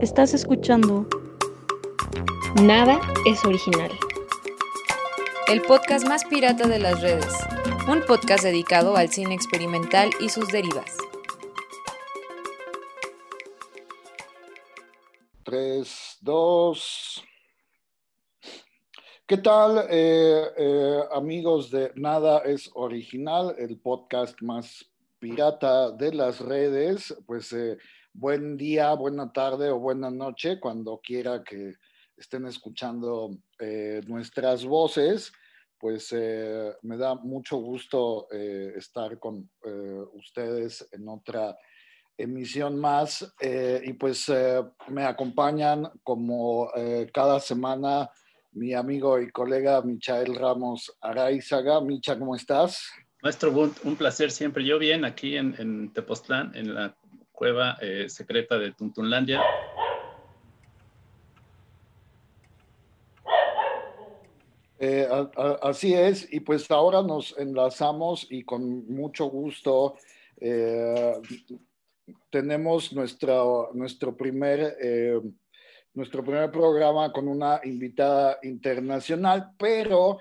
Estás escuchando Nada es original. El podcast más pirata de las redes. Un podcast dedicado al cine experimental y sus derivas. 3, 2. ¿Qué tal, eh, eh, amigos de Nada es Original, el podcast más pirata de las redes? Pues eh, buen día, buena tarde o buena noche, cuando quiera que estén escuchando nuestras voces. Pues me da mucho gusto estar con ustedes en otra emisión más y pues me acompañan como cada semana mi amigo y colega Michael Ramos Araizaga. Micha, ¿cómo estás? Maestro Bunt, un placer siempre. Yo bien aquí en, en Tepoztlán, en la cueva eh, secreta de Tuntunlandia. Eh, así es, y pues ahora nos enlazamos y con mucho gusto eh, tenemos nuestro, nuestro primer nuestro primer programa con una invitada internacional, pero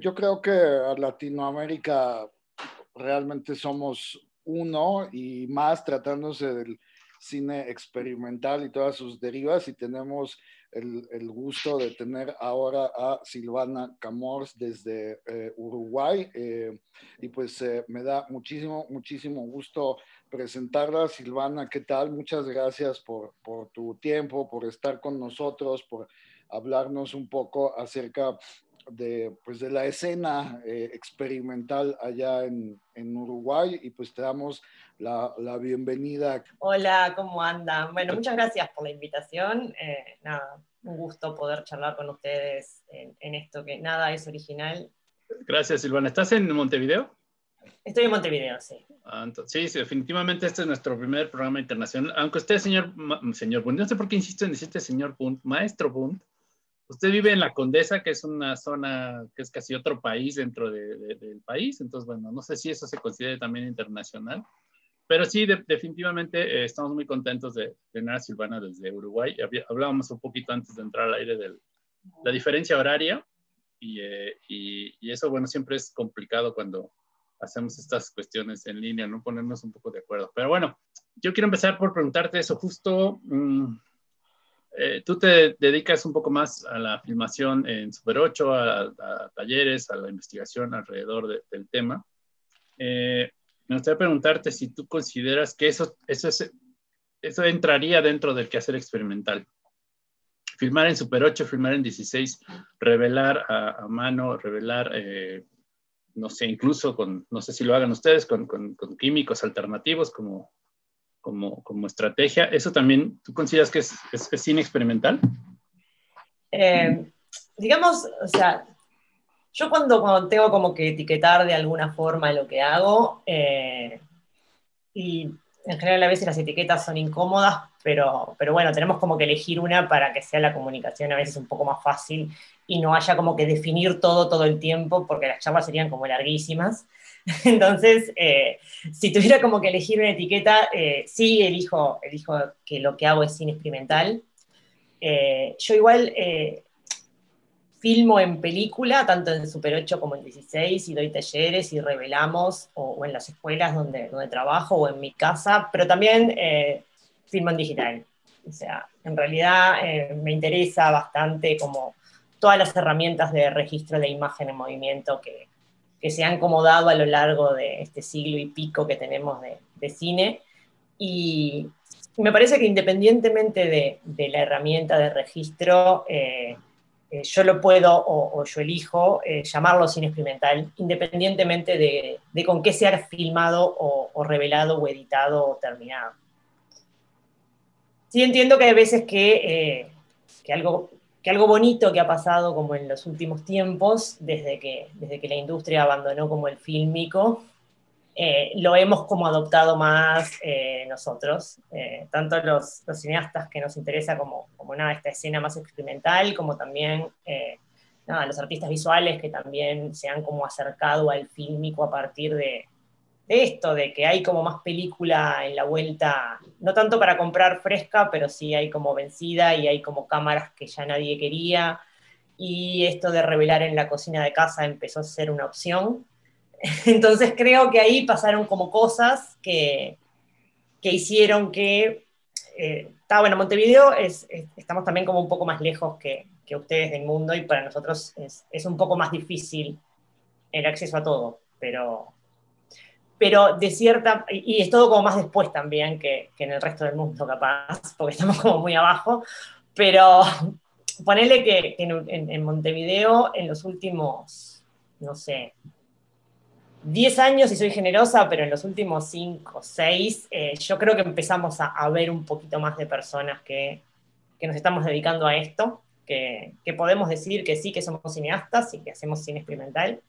yo creo que a Latinoamérica realmente somos uno y más tratándose del cine experimental y todas sus derivas y tenemos el, el gusto de tener ahora a Silvana Camors desde eh, Uruguay eh, y pues me da muchísimo, muchísimo gusto presentarla. Silvana, ¿qué tal? Muchas gracias por, por, tu tiempo, por estar con nosotros, por hablarnos un poco acerca de, pues, de la escena eh, experimental allá en, en, Uruguay y pues te damos la, la, bienvenida. Hola, ¿cómo andan? Bueno, muchas gracias por la invitación. Eh, nada, un gusto poder charlar con ustedes en, en esto que nada es original. Gracias, Silvana. ¿Estás en Montevideo? Estoy en Montevideo, sí. Ah, sí, sí, definitivamente este es nuestro primer programa internacional. Aunque usted, señor, señor Bunt, no sé por qué insisto en decirte señor Bunt, maestro Bunt, usted vive en La Condesa, que es una zona que es casi otro país dentro del país, entonces, bueno, no sé si eso se considere también internacional, pero sí, definitivamente eh, estamos muy contentos de tener a Silvana desde Uruguay. hablábamos un poquito antes de entrar al aire de la diferencia horaria y, eh, y eso, bueno, siempre es complicado cuando hacemos estas cuestiones en línea, no ponernos un poco de acuerdo. Pero bueno, yo quiero empezar por preguntarte eso, justo, mm, eh, tú te dedicas un poco más a la filmación en Super 8, a, talleres, a la investigación alrededor del tema. Eh, me gustaría preguntarte si tú consideras que eso, eso, es, eso entraría dentro del quehacer experimental. Filmar en Super 8, filmar en 16, revelar a, mano, revelar eh, no sé, incluso con, no sé si lo hagan ustedes, con, con, químicos alternativos como, como, como, estrategia. ¿Eso también tú consideras que es, es, cine experimental? Eh, digamos, o sea, yo cuando, cuando, tengo como que etiquetar de alguna forma lo que hago, eh, y en general a veces las etiquetas son incómodas, pero, pero bueno, tenemos como que elegir una para que sea la comunicación a veces un poco más fácil y no haya como que definir todo todo el tiempo, porque las charlas serían como larguísimas. Entonces, eh, si tuviera como que elegir una etiqueta, eh, sí elijo, elijo que lo que hago es cine experimental. Eh, yo igual filmo en película, tanto en Super 8 como en 16, y doy talleres y revelamos, o, en las escuelas donde, donde trabajo, o en mi casa, pero también filmo en digital. O sea, en realidad me interesa bastante como todas las herramientas de registro de imagen en movimiento que, que se han como dado a lo largo de este siglo y pico que tenemos de, cine. Y me parece que independientemente de, la herramienta de registro, eh, eh, yo lo puedo o, yo elijo eh, llamarlo cine experimental, independientemente de, de con qué sea filmado o, o, revelado o editado o terminado. Sí entiendo que hay veces que, que algo que algo bonito que ha pasado como en los últimos tiempos, desde que, desde que la industria abandonó como el fílmico, eh, lo hemos como adoptado más eh, nosotros, eh, tanto los, los, cineastas que nos interesa como, como nada, esta escena más experimental, como también nada, los artistas visuales que también se han como acercado al fílmico a partir de, de esto, de que hay como más película en la vuelta, no tanto para comprar fresca, pero sí hay como vencida y hay como cámaras que ya nadie quería. Y esto de revelar en la cocina de casa empezó a ser una opción. Entonces creo que ahí pasaron como cosas que, que hicieron que... Eh, está bueno, Montevideo es, estamos también como un poco más lejos que, que ustedes del mundo y para nosotros es, es un poco más difícil el acceso a todo, pero, pero de cierta, y es todo como más después también que, en el resto del mundo capaz, porque estamos como muy abajo, pero ponele que, en, Montevideo en los últimos, no sé, 10 años, y soy generosa, pero en los últimos 5 o 6, yo creo que empezamos a, a, ver un poquito más de personas que, que nos estamos dedicando a esto, que, que podemos decir que sí, que somos cineastas y que hacemos cine experimental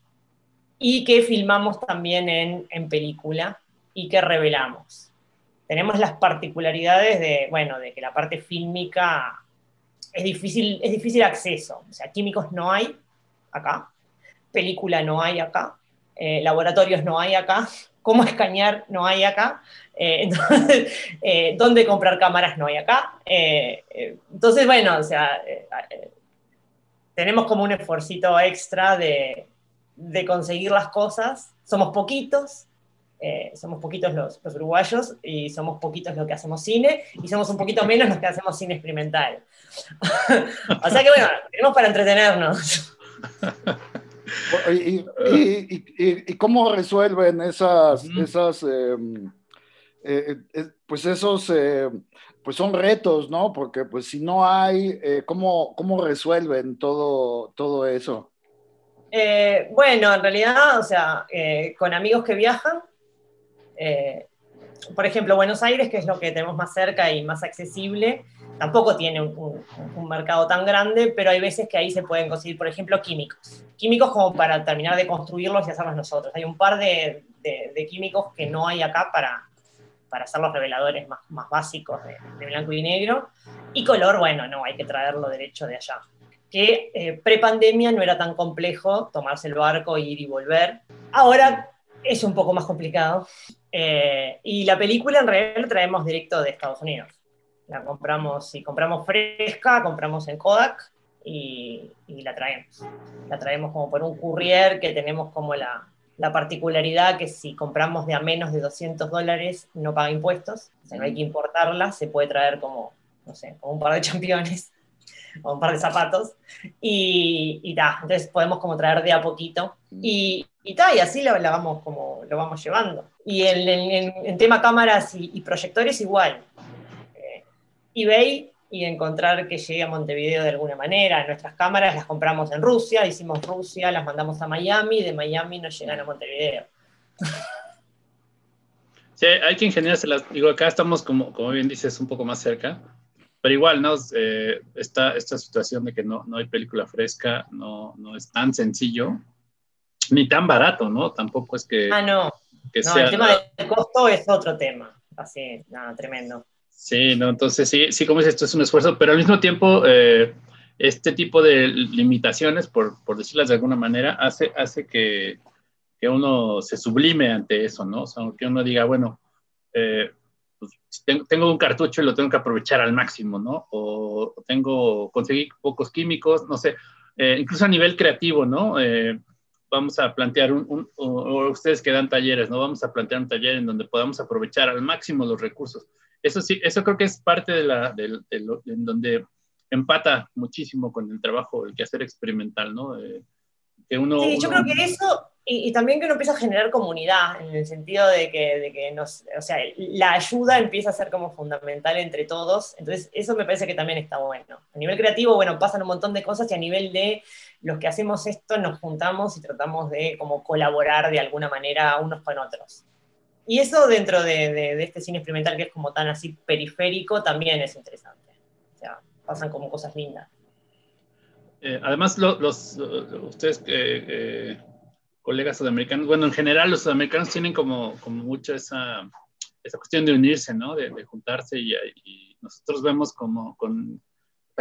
y que filmamos también en, en película y que revelamos. Tenemos las particularidades de, bueno, de que la parte fílmica es difícil, es difícil acceso. O sea, químicos no hay acá, película no hay acá, eh, laboratorios no hay acá, cómo escanear no hay acá, eh, entonces, eh, dónde comprar cámaras no hay acá. Eh, eh entonces, bueno, o sea, eh, tenemos como un esfuercito extra de, de conseguir las cosas. Somos poquitos, eh, somos poquitos los, los, uruguayos y somos poquitos los que hacemos cine y somos un poquito menos los que hacemos cine experimental. o sea que bueno, tenemos para entretenernos. ¿Y, y, y, y cómo resuelven esas, esas em, eh, eh, pues esos, eh, pues son retos, ¿no? Porque pues si no hay, eh, ¿cómo, ¿cómo, resuelven todo, todo eso? Eh, bueno, en realidad, o sea, eh, con amigos que viajan, eh, por ejemplo, Buenos Aires, que es lo que tenemos más cerca y más accesible, tampoco tiene un, mercado tan grande, pero hay veces que ahí se pueden conseguir, por ejemplo, químicos. Químicos como para terminar de construirlos y hacerlos nosotros. Hay un par de, químicos que no hay acá para, para hacer los reveladores más, básicos de, blanco y negro. Y color, bueno, no, hay que traerlo derecho de allá que eh, pre-pandemia no era tan complejo tomarse el barco, ir y volver. Ahora es un poco más complicado. Eh, y la película en realidad la traemos directo de Estados Unidos. La compramos, si compramos fresca, compramos en Kodak y, y, la traemos. La traemos como por un courier que tenemos como la, la particularidad que si compramos de a menos de 200 dólares no paga impuestos, o sea, no hay que importarla, se puede traer como, no sé, como un par de championes o un par de zapatos, y, y ta, entonces podemos como traer de a poquito, y, y, ta, y así lo, la vamos como, lo vamos llevando. Y en, en, en tema cámaras y, y, proyectores igual. Eh, eBay y encontrar que llegue a Montevideo de alguna manera. Nuestras cámaras las compramos en Rusia, hicimos Rusia, las mandamos a Miami, de Miami nos llegan a Montevideo. Sí, hay que ingeniarse las, digo, acá estamos como, como bien dices, un poco más cerca, pero igual, ¿no? Eh, esta, esta situación de que no, no hay película fresca no, no es tan sencillo, ni tan barato, ¿no? Tampoco es que... Ah, no. Que no, sea, el tema del costo es otro tema, así, nada, tremendo. Sí, no, entonces sí, sí, como dices, esto es un esfuerzo, pero al mismo tiempo, eh, este tipo de limitaciones, por, por decirlas de alguna manera, hace, hace que, que, uno se sublime ante eso, ¿no? O sea, que uno diga, bueno, eh, pues, tengo, tengo, un cartucho y lo tengo que aprovechar al máximo, ¿no? O, o tengo, conseguí pocos químicos, no sé, eh, incluso a nivel creativo, ¿no? Eh, vamos a plantear un, un o, o, ustedes que dan talleres, ¿no? Vamos a plantear un taller en donde podamos aprovechar al máximo los recursos. Eso sí, eso creo que es parte de la, de, de lo, en donde empata muchísimo con el trabajo, el quehacer experimental, ¿no? Eh, que uno, sí, yo uno... creo que eso y, y, también que uno empieza a generar comunidad, en el sentido de que, de que nos, o sea, la ayuda empieza a ser como fundamental entre todos, entonces eso me parece que también está bueno. A nivel creativo, bueno, pasan un montón de cosas y a nivel de los que hacemos esto nos juntamos y tratamos de como colaborar de alguna manera unos con otros. Y eso dentro de, de, de este cine experimental que es como tan así periférico también es interesante. O sea, pasan como cosas lindas. Eh, además, lo, los, ustedes... Eh, eh colegas sudamericanos, bueno, en general los sudamericanos tienen como, como mucho esa, esa cuestión de unirse, ¿no? De, de juntarse y, y, nosotros vemos como con,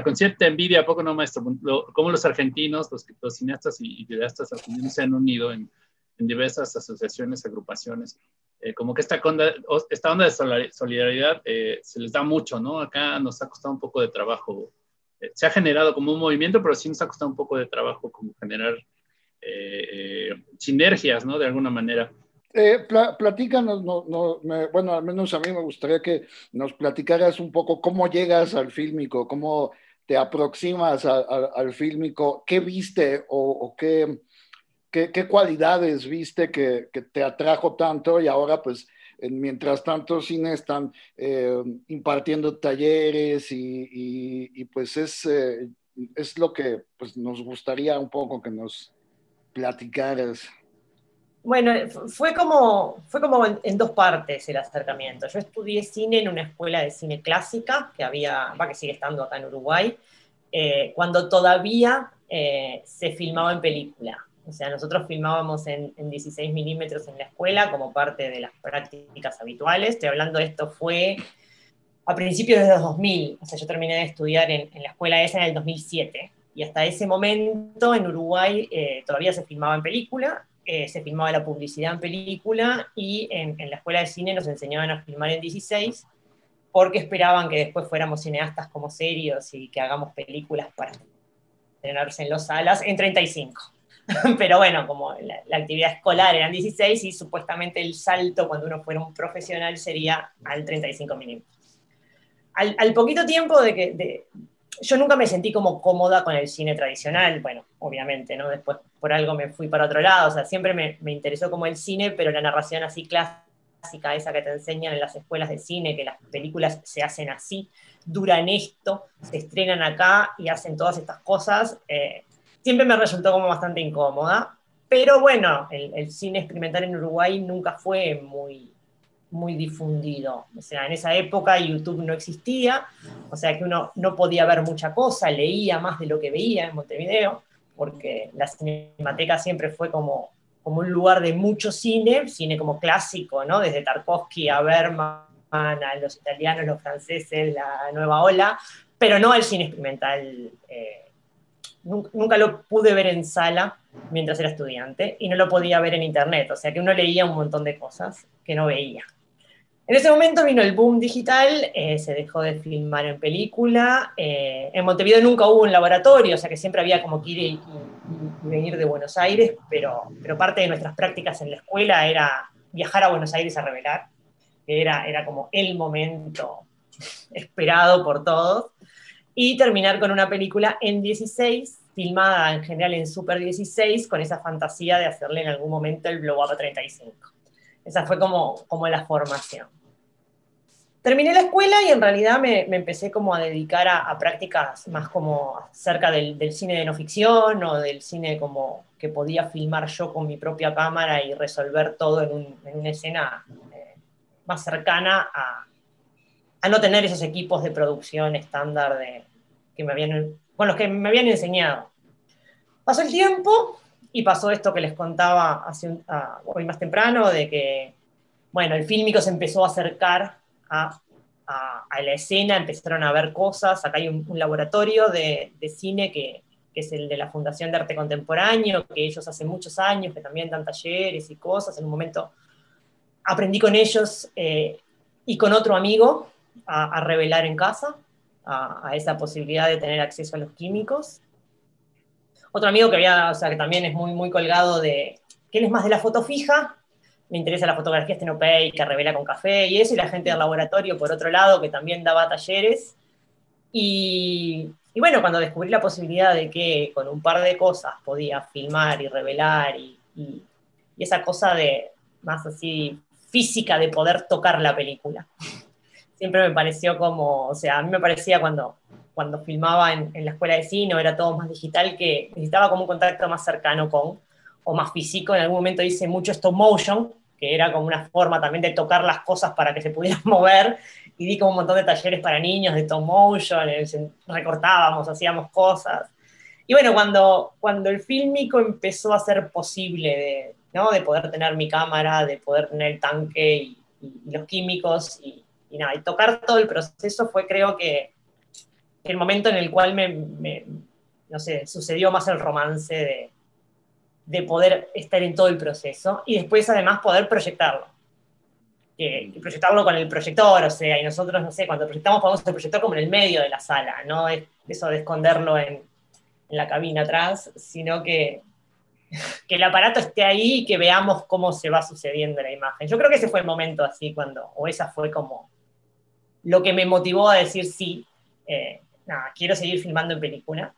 con cierta envidia, ¿a poco no, maestro? Lo, como los argentinos, los, los cineastas y, y, argentinos se han unido en, en diversas asociaciones, agrupaciones. eh, como que esta onda, esta onda de solidaridad eh, se les da mucho, ¿no? Acá nos ha costado un poco de trabajo. Eh, se ha generado como un movimiento, pero sí nos ha costado un poco de trabajo como generar sinergias, ¿no? De alguna manera. platícanos, no, bueno, al menos a mí me gustaría que nos platicaras un poco cómo llegas al fílmico, cómo te aproximas al fílmico, qué viste o qué, ¿Qué, cualidades viste que, te atrajo tanto y ahora pues mientras tanto cine están eh, impartiendo talleres y, pues es, eh, es lo que pues, nos gustaría un poco que nos platicaras. Bueno, fue como, fue como en, dos partes el acercamiento. Yo estudié cine en una escuela de cine clásica que había, va que sigue estando acá en Uruguay, eh, cuando todavía se filmaba en película. O sea, nosotros filmábamos en, 16 milímetros en la escuela como parte de las prácticas habituales. Estoy hablando de esto fue a principios de los 2000. O sea, yo terminé de estudiar en, la escuela esa en el 2007. Y hasta ese momento en Uruguay eh, todavía se filmaba en película, eh, se filmaba la publicidad en película y en, la escuela de cine nos enseñaban a filmar en 16 porque esperaban que después fuéramos cineastas como serios y que hagamos películas para estrenarse en los salas en 35. pero bueno, como la, actividad escolar eran 16 y supuestamente el salto cuando uno fuera un profesional sería al 35 milímetros. Al, poquito tiempo de que yo nunca me sentí como cómoda con el cine tradicional, bueno, obviamente, ¿no? Después por algo me fui para otro lado, o sea, siempre me, me interesó como el cine, pero la narración así clásica, esa que te enseñan en las escuelas de cine, que las películas se hacen así, duran esto, se estrenan acá y hacen todas estas cosas, eh, siempre me resultó como bastante incómoda, pero bueno, el, cine experimental en Uruguay nunca fue muy, muy difundido. O sea, en esa época YouTube no existía, o sea que uno no podía ver mucha cosa, leía más de lo que veía en Montevideo, porque la cinemateca siempre fue como, como un lugar de mucho cine, cine como clásico, ¿no? Desde Tarkovsky a Berman, a los italianos, los franceses, la nueva ola, pero no el cine experimental. Eh, nunca, lo pude ver en sala mientras era estudiante y no lo podía ver en internet, o sea que uno leía un montón de cosas que no veía. En ese momento vino el boom digital, eh, se dejó de filmar en película, eh, en Montevideo nunca hubo un laboratorio, o sea que siempre había como que ir y, venir de Buenos Aires, pero, pero parte de nuestras prácticas en la escuela era viajar a Buenos Aires a revelar, que era, era como el momento esperado por todos y terminar con una película en 16, filmada en general en Super 16, con esa fantasía de hacerle en algún momento el blow up a 35. Esa fue como, como la formación. Terminé la escuela y en realidad me, empecé como a dedicar a, prácticas más como cerca del, cine de no ficción o del cine como que podía filmar yo con mi propia cámara y resolver todo en, una escena eh, más cercana a, no tener esos equipos de producción estándar de, que me habían, con los que me habían enseñado. Pasó el tiempo y pasó esto que les contaba hoy más temprano, de que, bueno, el fílmico se empezó a acercar a, a, la escena, empezaron a ver cosas, acá hay un, laboratorio de, de cine que, que, es el de la Fundación de Arte Contemporáneo, que ellos hace muchos años, que también dan talleres y cosas, en un momento aprendí con ellos eh, y con otro amigo a, revelar en casa, a, esa posibilidad de tener acceso a los químicos. Otro amigo que había, o sea, que también es muy, muy colgado de, que él es más de la foto fija, le interesa la fotografía y que revela con café y eso, y la gente del laboratorio, por otro lado, que también daba talleres. Y, bueno, cuando descubrí la posibilidad de que con un par de cosas podía filmar y revelar y, y, y esa cosa de más así física de poder tocar la película siempre me pareció como, o sea, a mí me parecía cuando, cuando filmaba en, la escuela de cine, era todo más digital, que necesitaba como un contacto más cercano con, o más físico. En algún momento hice mucho stop motion, que era como una forma también de tocar las cosas para que se pudieran mover, y di como un montón de talleres para niños de stop motion, recortábamos, hacíamos cosas. Y bueno, cuando, cuando el fílmico empezó a ser posible de, ¿no? de poder tener mi cámara, de poder tener el tanque y, y los químicos y, y nada, y tocar todo el proceso fue creo que el momento en el cual me, no sé, sucedió más el romance de, de, poder estar en todo el proceso y después además poder proyectarlo. proyectarlo con el proyector, o sea, y nosotros, no sé, cuando proyectamos ponemos el proyector como en el medio de la sala, no es eso de esconderlo en, en la cabina atrás, sino que, que el aparato esté ahí y que veamos cómo se va sucediendo la imagen. Yo creo que ese fue el momento así cuando, o esa fue como lo que me motivó a decir sí, eh, nada, quiero seguir filmando en película.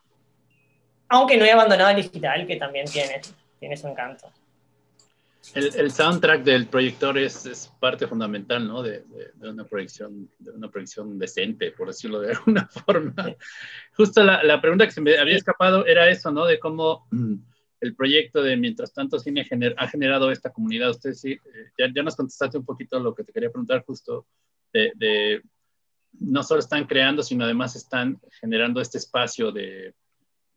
Aunque no he abandonado el digital, que también tiene, tiene su encanto. El, soundtrack del proyector es, parte fundamental, ¿no? De, de, una proyección, de una proyección decente, por decirlo de alguna forma. Justo la, la, pregunta que se me había escapado era eso, ¿no? De cómo el proyecto de Mientras tanto Cine ha generado esta comunidad. Usted sí, eh, ya, ya, nos contestaste un poquito lo que te quería preguntar justo de no solo están creando, sino además están generando este espacio de,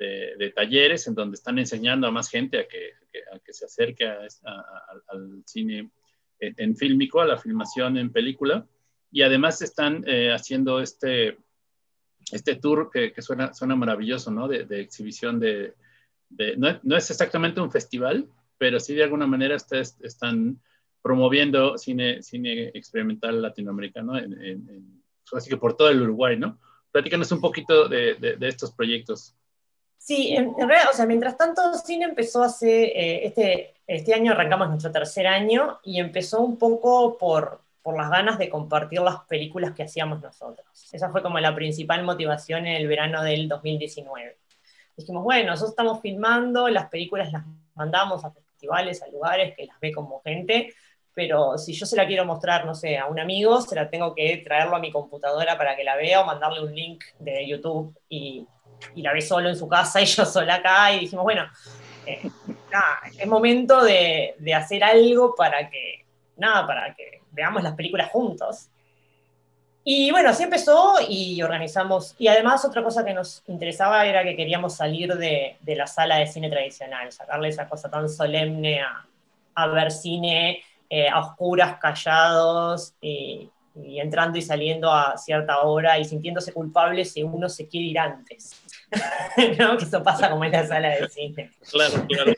de, talleres en donde están enseñando a más gente a que, a que se acerque al cine en, fílmico, a la filmación en película. Y además están eh, haciendo este, este tour que, que suena, suena, maravilloso, ¿no? De, exhibición de... No, no, es exactamente un festival, pero sí de alguna manera ustedes están promoviendo cine, cine experimental latinoamericano en así que por todo el Uruguay, ¿no? Platícanos un poquito de, de, estos proyectos. Sí, en, realidad, o sea, mientras tanto, Cine empezó hace, eh, este, este año arrancamos nuestro tercer año y empezó un poco por, por las ganas de compartir las películas que hacíamos nosotros. Esa fue como la principal motivación en el verano del 2019. Dijimos, bueno, nosotros estamos filmando, las películas las mandamos a festivales, a lugares que las ve como gente, pero si yo se la quiero mostrar, no sé, a un amigo, se la tengo que traerlo a mi computadora para que la vea o mandarle un link de YouTube y, y la ve solo en su casa y yo sola acá y dijimos, bueno, eh, nada, es momento de, de, hacer algo para que, nada, para que veamos las películas juntos. Y bueno, así empezó y organizamos, y además otra cosa que nos interesaba era que queríamos salir de, de la sala de cine tradicional, sacarle esa cosa tan solemne a, a ver cine eh, a oscuras, callados, y entrando y saliendo a cierta hora y sintiéndose culpable si uno se quiere ir antes. ¿No? Que eso pasa como en la sala de cine. Claro, claro.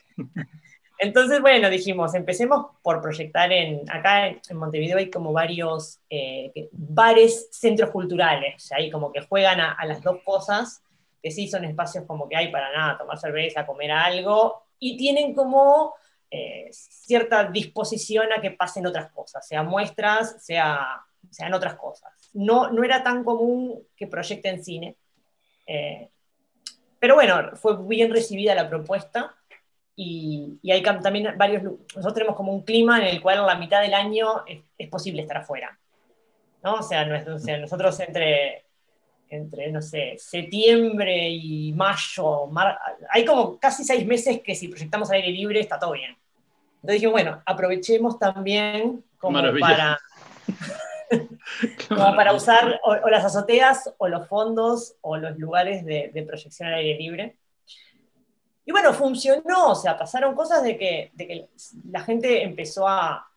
Entonces, bueno, dijimos, empecemos por proyectar en, acá en Montevideo hay como varios eh, bares, centros culturales, ahí como que juegan a, a, las dos cosas, que sí son espacios como que hay para nada, tomar cerveza, comer algo, y tienen como eh, cierta disposición a que pasen otras cosas, sea muestras, sea, sean otras cosas. No, no era tan común que proyecten cine, eh, pero bueno, fue bien recibida la propuesta y, y, hay también varios, nosotros tenemos como un clima en el cual la mitad del año es, posible estar afuera. ¿no? O, sea, nosotros entre, entre, no sé, septiembre y mayo, hay como casi seis meses que si proyectamos al aire libre está todo bien. Entonces dije, bueno, aprovechemos también como para, como para usar o, las azoteas o los fondos o los lugares de, proyección al aire libre. Y bueno, funcionó, o sea, pasaron cosas de que, de que la gente empezó a,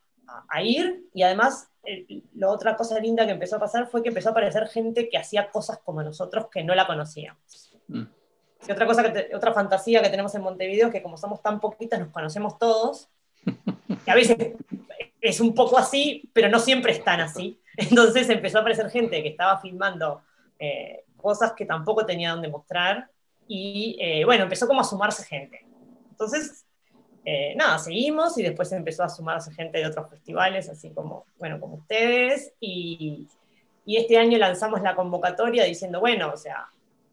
a, ir y además eh, la otra cosa linda que empezó a pasar fue que empezó a aparecer gente que hacía cosas como nosotros que no la conocíamos. Mm. Y otra, cosa que otra fantasía que tenemos en Montevideo es que como somos tan poquitas nos conocemos todos a veces es un poco así, pero no siempre es tan así. Entonces empezó a aparecer gente que estaba filmando eh, cosas que tampoco tenía donde mostrar y eh, bueno, empezó como a sumarse gente. Entonces, eh, nada, seguimos y después empezó a sumarse gente de otros festivales, así como, bueno, como ustedes, y, y este año lanzamos la convocatoria diciendo, bueno, o sea,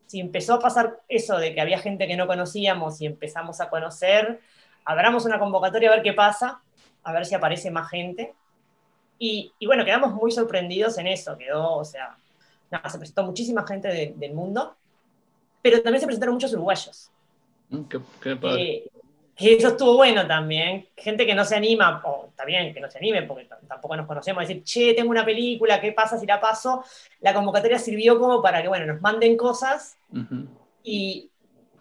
si empezó a pasar eso de que había gente que no conocíamos y empezamos a conocer, abramos una convocatoria a ver qué pasa, a ver si aparece más gente. Y, y bueno, quedamos muy sorprendidos en eso, quedó, o sea, nada, se presentó muchísima gente del mundo, pero también se presentaron muchos uruguayos. Mm, qué, qué padre. Eh, que eso estuvo bueno también. Gente que no se anima, o bien que no se anime, porque tampoco nos conocemos, a decir, che, tengo una película, ¿qué pasa si la paso? La convocatoria sirvió como para que, bueno, nos manden cosas y,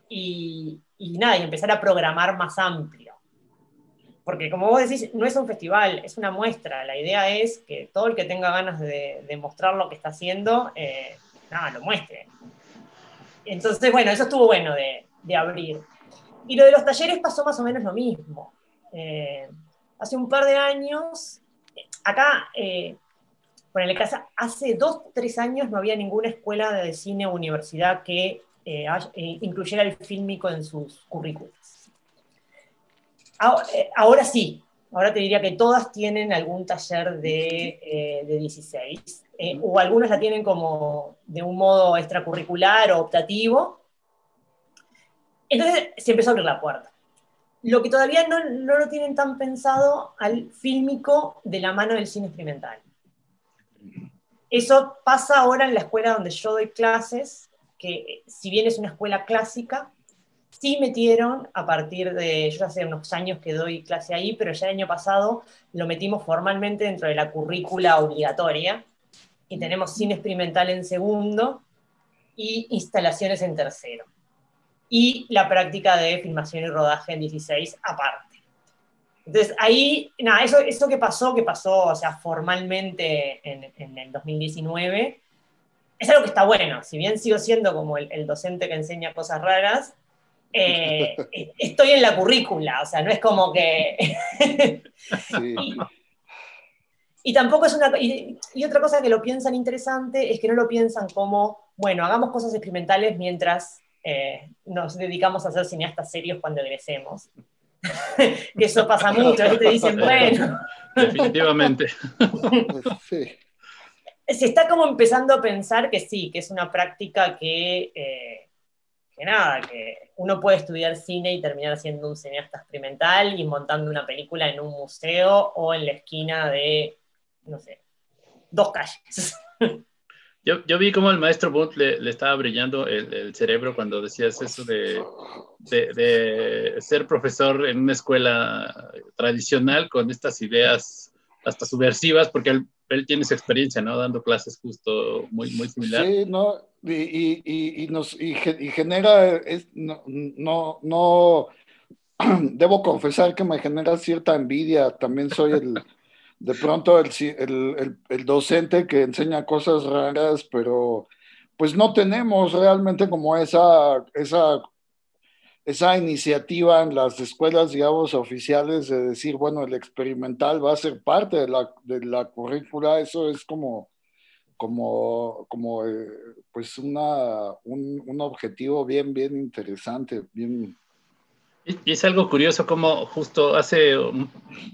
y, y nada, y empezar a programar más amplio. Porque como vos decís, no es un festival, es una muestra. La idea es que todo el que tenga ganas de, mostrar lo que está haciendo, eh, nada, lo muestre. Entonces, bueno, eso estuvo bueno de, de, abrir. Y lo de los talleres pasó más o menos lo mismo. Eh, hace un par de años acá, eh, el casa, hace dos, tres años no había ninguna escuela de cine o universidad que eh, incluyera el fílmico en sus currículos. Ahora, sí, ahora te diría que todas tienen algún taller de, de 16, o algunas la tienen como de un modo extracurricular o optativo. Entonces se empezó a abrir la puerta lo que todavía no, lo tienen tan pensado al fílmico de la mano del cine experimental. Eso pasa ahora en la escuela donde yo doy clases, que si bien es una escuela clásica, sí metieron a partir de, yo hace unos años que doy clase ahí, pero ya el año pasado lo metimos formalmente dentro de la currícula obligatoria y tenemos cine experimental en segundo y instalaciones en tercero y la práctica de filmación y rodaje en 16 aparte. Entonces ahí, nada, eso, eso que pasó, que pasó, o sea, formalmente en, en el 2019, es algo que está bueno. Si bien sigo siendo como el, docente que enseña cosas raras, eh, estoy en la currícula, o sea, no es como que... y, tampoco es una... Y, y, otra cosa que lo piensan interesante es que no lo piensan como, bueno, hagamos cosas experimentales mientras eh, nos dedicamos a ser cineastas serios cuando egresemos. que eso pasa mucho, te dicen, bueno. Definitivamente. Se está como empezando a pensar que sí, que es una práctica que, eh, que nada, que uno puede estudiar cine y terminar siendo un cineasta experimental y montando una película en un museo o en la esquina de, no sé, dos calles. Yo, yo, vi cómo el maestro Bunt le, le estaba brillando el, el, cerebro cuando decías eso de, de, de, ser profesor en una escuela tradicional con estas ideas hasta subversivas, porque él, él tiene su experiencia, ¿no? Dando clases justo muy, muy similar. Sí, ¿no? Y, y, y nos, y, genera, es, no, no, no, debo confesar que me genera cierta envidia, también soy el de pronto el, el, el, docente que enseña cosas raras, pero pues no tenemos realmente como esa, esa, esa iniciativa en las escuelas, digamos, oficiales de decir, bueno, el experimental va a ser parte de la, de la currícula, eso es como, como, como eh, pues una, un, un objetivo bien, bien interesante, bien, y es algo curioso como justo hace,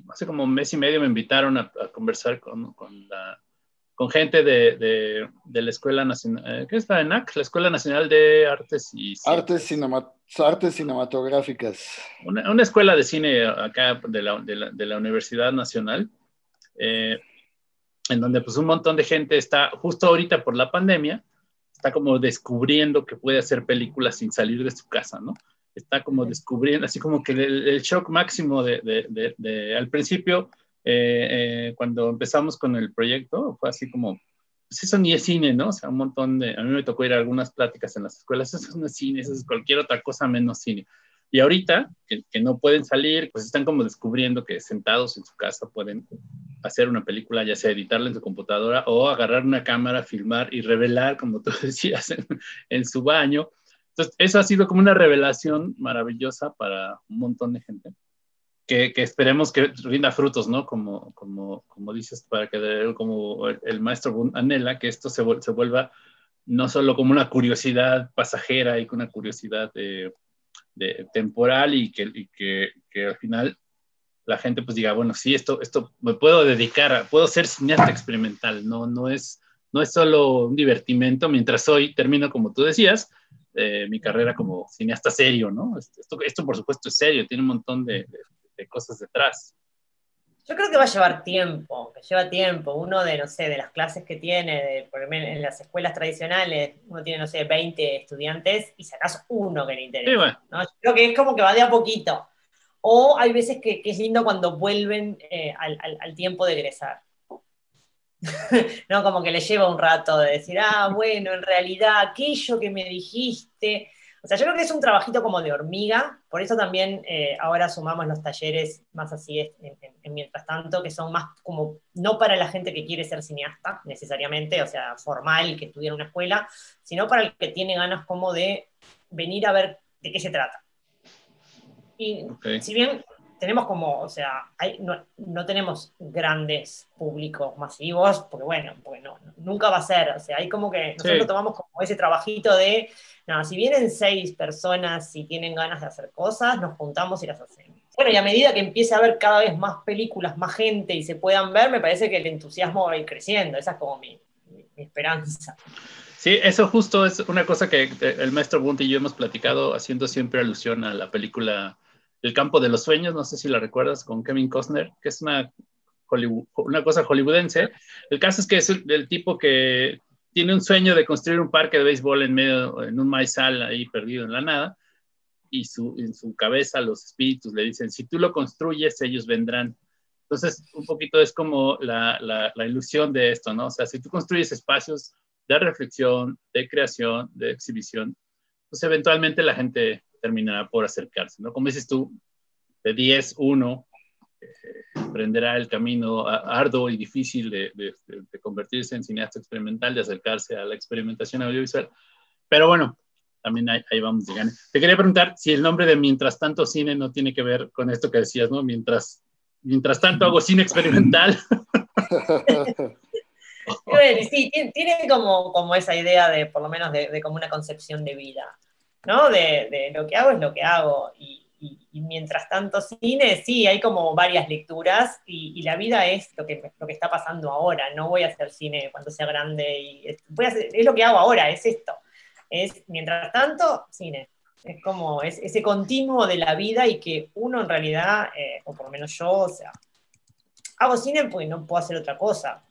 hace como un mes y medio me invitaron a, conversar con, con, la, con gente de, de, de, la Escuela Nacional, eh, ¿qué es la ENAC? La Escuela Nacional de Artes y Artes, cinema, Artes Cinematográficas. Una, una, escuela de cine acá de la, de la, de la Universidad Nacional, eh, en donde pues un montón de gente está, justo ahorita por la pandemia, está como descubriendo que puede hacer películas sin salir de su casa, ¿no? está como descubriendo, así como que el, shock máximo de, de, de, al principio, eh, eh, cuando empezamos con el proyecto, fue así como, pues eso ni es cine, ¿no? O sea, un montón de, a mí me tocó ir a algunas pláticas en las escuelas, eso no es cine, eso es cualquier otra cosa menos cine. Y ahorita, que, no pueden salir, pues están como descubriendo que sentados en su casa pueden hacer una película, ya sea editarla en su computadora o agarrar una cámara, filmar y revelar, como tú decías, en, su baño. Entonces, eso ha sido como una revelación maravillosa para un montón de gente. Que, esperemos que rinda frutos, ¿no? Como, como, como dices, para que como el, maestro anhela, que esto se, vuelva no solo como una curiosidad pasajera y una curiosidad de, de temporal y, que, que, que, al final la gente pues diga, bueno, sí, esto, esto me puedo dedicar, puedo ser cineasta experimental, no, no, es, no es solo un divertimento, mientras hoy termino, como tú decías, mi carrera como cineasta serio, ¿no? Esto, esto, por supuesto es serio, tiene un montón de, de, cosas detrás. Yo creo que va a llevar tiempo, que lleva tiempo. Uno de, no sé, de las clases que tiene, por ejemplo, en las escuelas tradicionales, uno tiene, no sé, 20 estudiantes y sacas uno que le interesa. Sí, bueno. ¿no? Yo creo que es como que va de a poquito. O hay veces que, que es lindo cuando vuelven eh, al, al, al, tiempo de egresar. no, como que le lleva un rato de decir, ah, bueno, en realidad aquello que me dijiste. O sea, yo creo que es un trabajito como de hormiga, por eso también eh, ahora sumamos los talleres más así en, en, mientras tanto, que son más como, no para la gente que quiere ser cineasta necesariamente, o sea, formal, que estudia en una escuela, sino para el que tiene ganas como de venir a ver de qué se trata. Y okay. si bien tenemos como, o sea, hay, no, no, tenemos grandes públicos masivos, porque bueno, porque no, nunca va a ser, o sea, hay como que nosotros tomamos como ese trabajito de, no, si vienen seis personas y tienen ganas de hacer cosas, nos juntamos y las hacemos. Bueno, y a medida que empiece a haber cada vez más películas, más gente y se puedan ver, me parece que el entusiasmo va a ir creciendo, esa es como mi, mi esperanza. Sí, eso justo es una cosa que el maestro Bunty y yo hemos platicado, haciendo siempre alusión a la película El campo de los sueños, no sé si la recuerdas, con Kevin Costner, que es una, una cosa hollywoodense. El caso es que es el, tipo que tiene un sueño de construir un parque de béisbol en medio, en un maizal ahí perdido en la nada, y su, en su cabeza los espíritus le dicen, si tú lo construyes, ellos vendrán. Entonces, un poquito es como la, la, la ilusión de esto, ¿no? O sea, si tú construyes espacios de reflexión, de creación, de exhibición, pues eventualmente la gente terminará por acercarse, ¿no? Como dices tú, de 10, 1 eh, prenderá el camino arduo y difícil de, convertirse en cineasta experimental, de acercarse a la experimentación audiovisual. Pero bueno, también ahí, ahí vamos llegando. Te quería preguntar si el nombre de Mientras tanto cine no tiene que ver con esto que decías, ¿no? Mientras, mientras tanto hago cine experimental. sí, tiene como, como esa idea de, por lo menos, de, como una concepción de vida, ¿no? De, lo que hago es lo que hago. Y, mientras tanto cine, sí, hay como varias lecturas y, la vida es lo que, lo que está pasando ahora. No voy a hacer cine cuando sea grande y es, es lo que hago ahora, es esto. Es, mientras tanto, cine. Es como es, ese continuo de la vida y que uno en realidad, eh, o por lo menos yo, o sea, hago cine porque no puedo hacer otra cosa.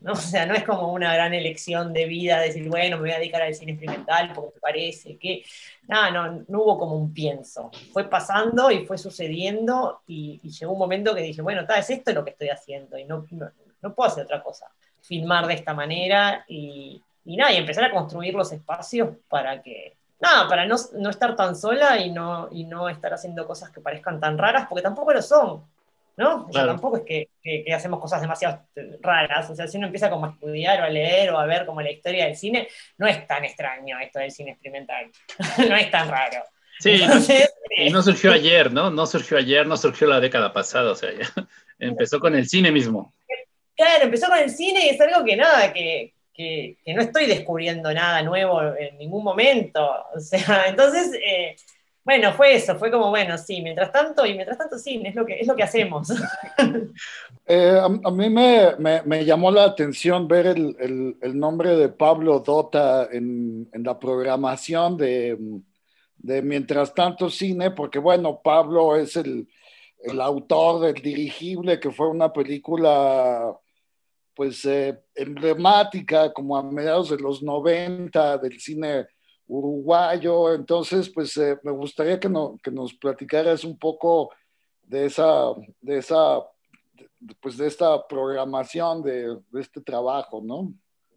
¿no? O sea, no es como una gran elección de vida, decir, bueno, me voy a dedicar al cine experimental porque me parece que. Nada, no, no hubo como un pienso. Fue pasando y fue sucediendo y, llegó un momento que dije, bueno, es esto lo que estoy haciendo y no, no, puedo hacer otra cosa. Filmar de esta manera y, y nada, y empezar a construir los espacios para que. Nada, para no, no estar tan sola y no, y no estar haciendo cosas que parezcan tan raras, porque tampoco lo son. ¿no? tampoco es que, que, hacemos cosas demasiado raras, o sea, si uno empieza como a estudiar o a leer o a ver como la historia del cine, no es tan extraño esto del cine experimental, no es tan raro. Sí, y no surgió ayer, ¿no? No surgió ayer, no surgió la década pasada, o sea, ya empezó con el cine mismo. Claro, empezó con el cine y es algo que nada, que, que, que no estoy descubriendo nada nuevo en ningún momento, o sea, entonces... Eh, bueno, fue eso, fue como, bueno, sí, mientras tanto, y mientras tanto sí, es lo que, es lo que hacemos. Eh, a, mí me, me, llamó la atención ver el, el, nombre de Pablo Dota en, en la programación de, de, Mientras tanto Cine, porque bueno, Pablo es el, el autor del dirigible, que fue una película pues eh, emblemática como a mediados de los 90 del cine uruguayo. Entonces, pues eh, me gustaría que, no, que, nos platicaras un poco de esa, de esa, pues de esta programación, de, de este trabajo, ¿no?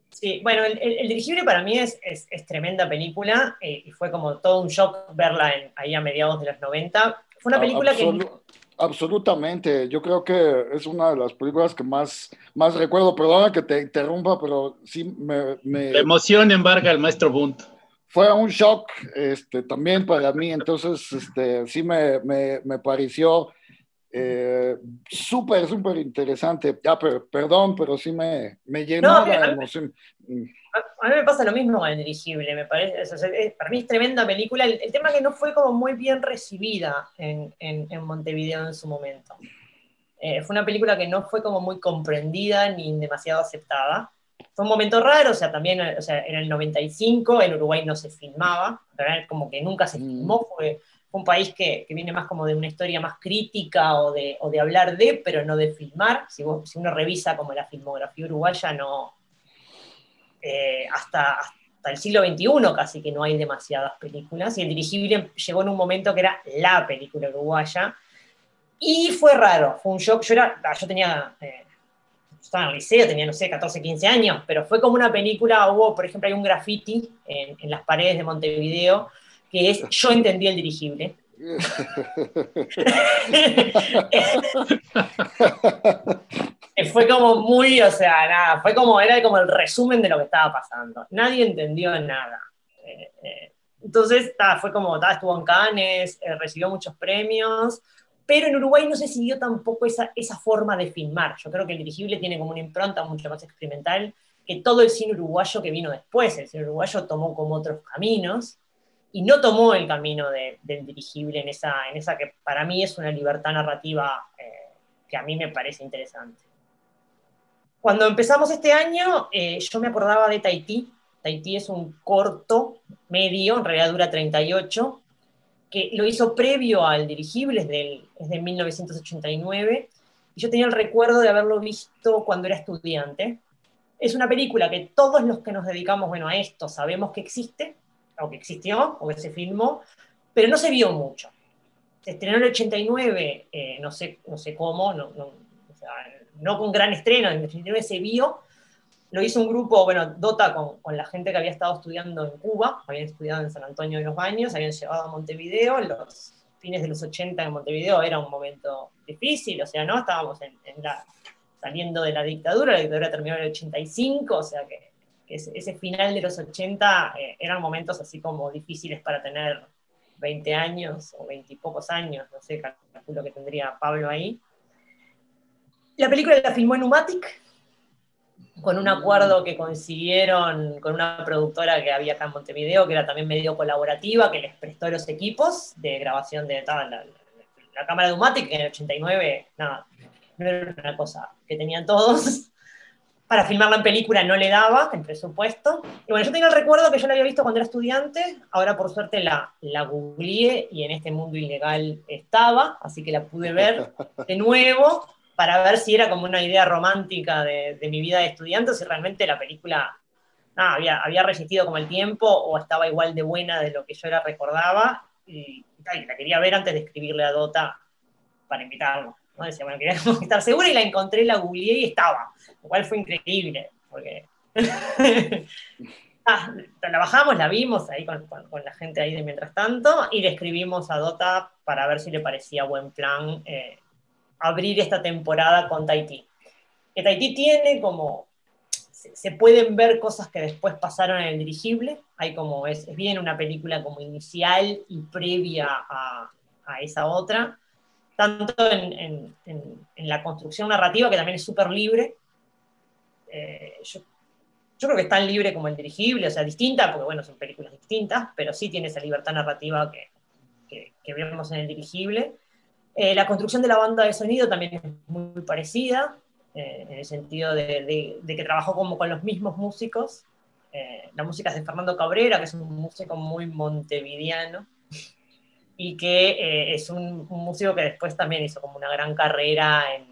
Sí, bueno, el, el, dirigible para mí es, es, es tremenda película eh, y fue como todo un shock verla en, ahí a mediados de los 90. Fue una película que... Absolutamente, yo creo que es una de las películas que más, más recuerdo. Perdona que te interrumpa, pero sí me... me... La emoción embarga al maestro Bunt fue un shock este, también para mí, entonces este, sí me, me, me pareció eh, súper, súper interesante. Ya, pero, perdón, pero sí me, me llenó de emoción. A, mí me pasa lo mismo con el dirigible, me parece, para mí es tremenda película. El, tema es que no fue como muy bien recibida en, en, en Montevideo en su momento. Eh, fue una película que no fue como muy comprendida ni demasiado aceptada fue un momento raro, o sea, también o sea, en el 95 en Uruguay no se filmaba, como que nunca se mm. filmó, fue, un país que, que, viene más como de una historia más crítica o de, o de hablar de, pero no de filmar. Si, si uno revisa como la filmografía uruguaya, no, eh, hasta, hasta el siglo XXI casi que no hay demasiadas películas, y el dirigible llegó en un momento que era la película uruguaya, y fue raro, fue un shock, yo, era, yo tenía... Eh, estaba en el liceo, tenía, no sé, 14, 15 años, pero fue como una película, hubo, por ejemplo, hay un graffiti en, en las paredes de Montevideo, que es Yo entendí el dirigible. fue como muy, o sea, nada, fue como, era como el resumen de lo que estaba pasando. Nadie entendió nada. Eh, eh, entonces, fue como, estuvo en Cannes, eh, recibió muchos premios, pero en Uruguay no se siguió tampoco esa, esa forma de filmar. Yo creo que el dirigible tiene como una impronta mucho más experimental que todo el cine uruguayo que vino después. El cine uruguayo tomó como otros caminos y no tomó el camino del dirigible en esa, en esa que para mí es una libertad narrativa eh, que a mí me parece interesante. Cuando empezamos este año, eh, yo me acordaba de Tahití. Tahití es un corto medio, en realidad dura 38, que lo hizo previo al dirigible, es, de 1989, y yo tenía el recuerdo de haberlo visto cuando era estudiante. Es una película que todos los que nos dedicamos bueno, a esto sabemos que existe, o que existió, o que se filmó, pero no se vio mucho. Se estrenó en el 89, eh, no, sé, no sé cómo, no, no, no con gran estreno, en el 89 se vio, lo hizo un grupo, bueno, Dota con, con, la gente que había estado estudiando en Cuba, habían estudiado en San Antonio de los Baños, habían llevado a Montevideo, los fines de los 80 en Montevideo era un momento difícil, o sea, ¿no? Estábamos en, la, saliendo de la dictadura, la dictadura terminó en el 85, o sea que ese, final de los 80 eh, eran momentos así como difíciles para tener 20 años o 20 y pocos años, no sé, calculo que tendría Pablo ahí. La película la filmó en Umatic, con un acuerdo que consiguieron con una productora que había acá en Montevideo, que era también medio colaborativa, que les prestó los equipos de grabación de la, la cámara de Umatic, que en el 89, nada, no era una cosa que tenían todos para filmarla en película no le daba el presupuesto. Y bueno, yo tengo el recuerdo que yo la había visto cuando era estudiante, ahora por suerte la, la googleé y en este mundo ilegal estaba, así que la pude ver de nuevo para ver si era como una idea romántica de, mi vida de estudiante si realmente la película había, resistido como el tiempo o estaba igual de buena de lo que yo la recordaba. Y, la quería ver antes de escribirle a Dota para invitarlo. ¿no? Decía, bueno, quería estar segura y la encontré, la googleé y estaba, lo cual fue increíble, porque ah, la bajamos, la vimos ahí con, con, con, la gente ahí de mientras tanto y le escribimos a Dota para ver si le parecía buen plan eh, abrir esta temporada con Tahití. Que Tahití tiene como, se, pueden ver cosas que después pasaron en el dirigible, hay como, es, es bien una película como inicial y previa a, a esa otra tanto en, en, en, en, la construcción narrativa, que también es súper libre. Eh, yo, yo, creo que es tan libre como el dirigible, o sea, distinta, porque bueno, son películas distintas, pero sí tiene esa libertad narrativa que, que, que vemos en el dirigible. Eh, la construcción de la banda de sonido también es muy parecida, eh, en el sentido de, de, de, que trabajó como con los mismos músicos. Eh, la música es de Fernando Cabrera, que es un músico muy montevideano, y que eh, es un, un, músico que después también hizo como una gran carrera en,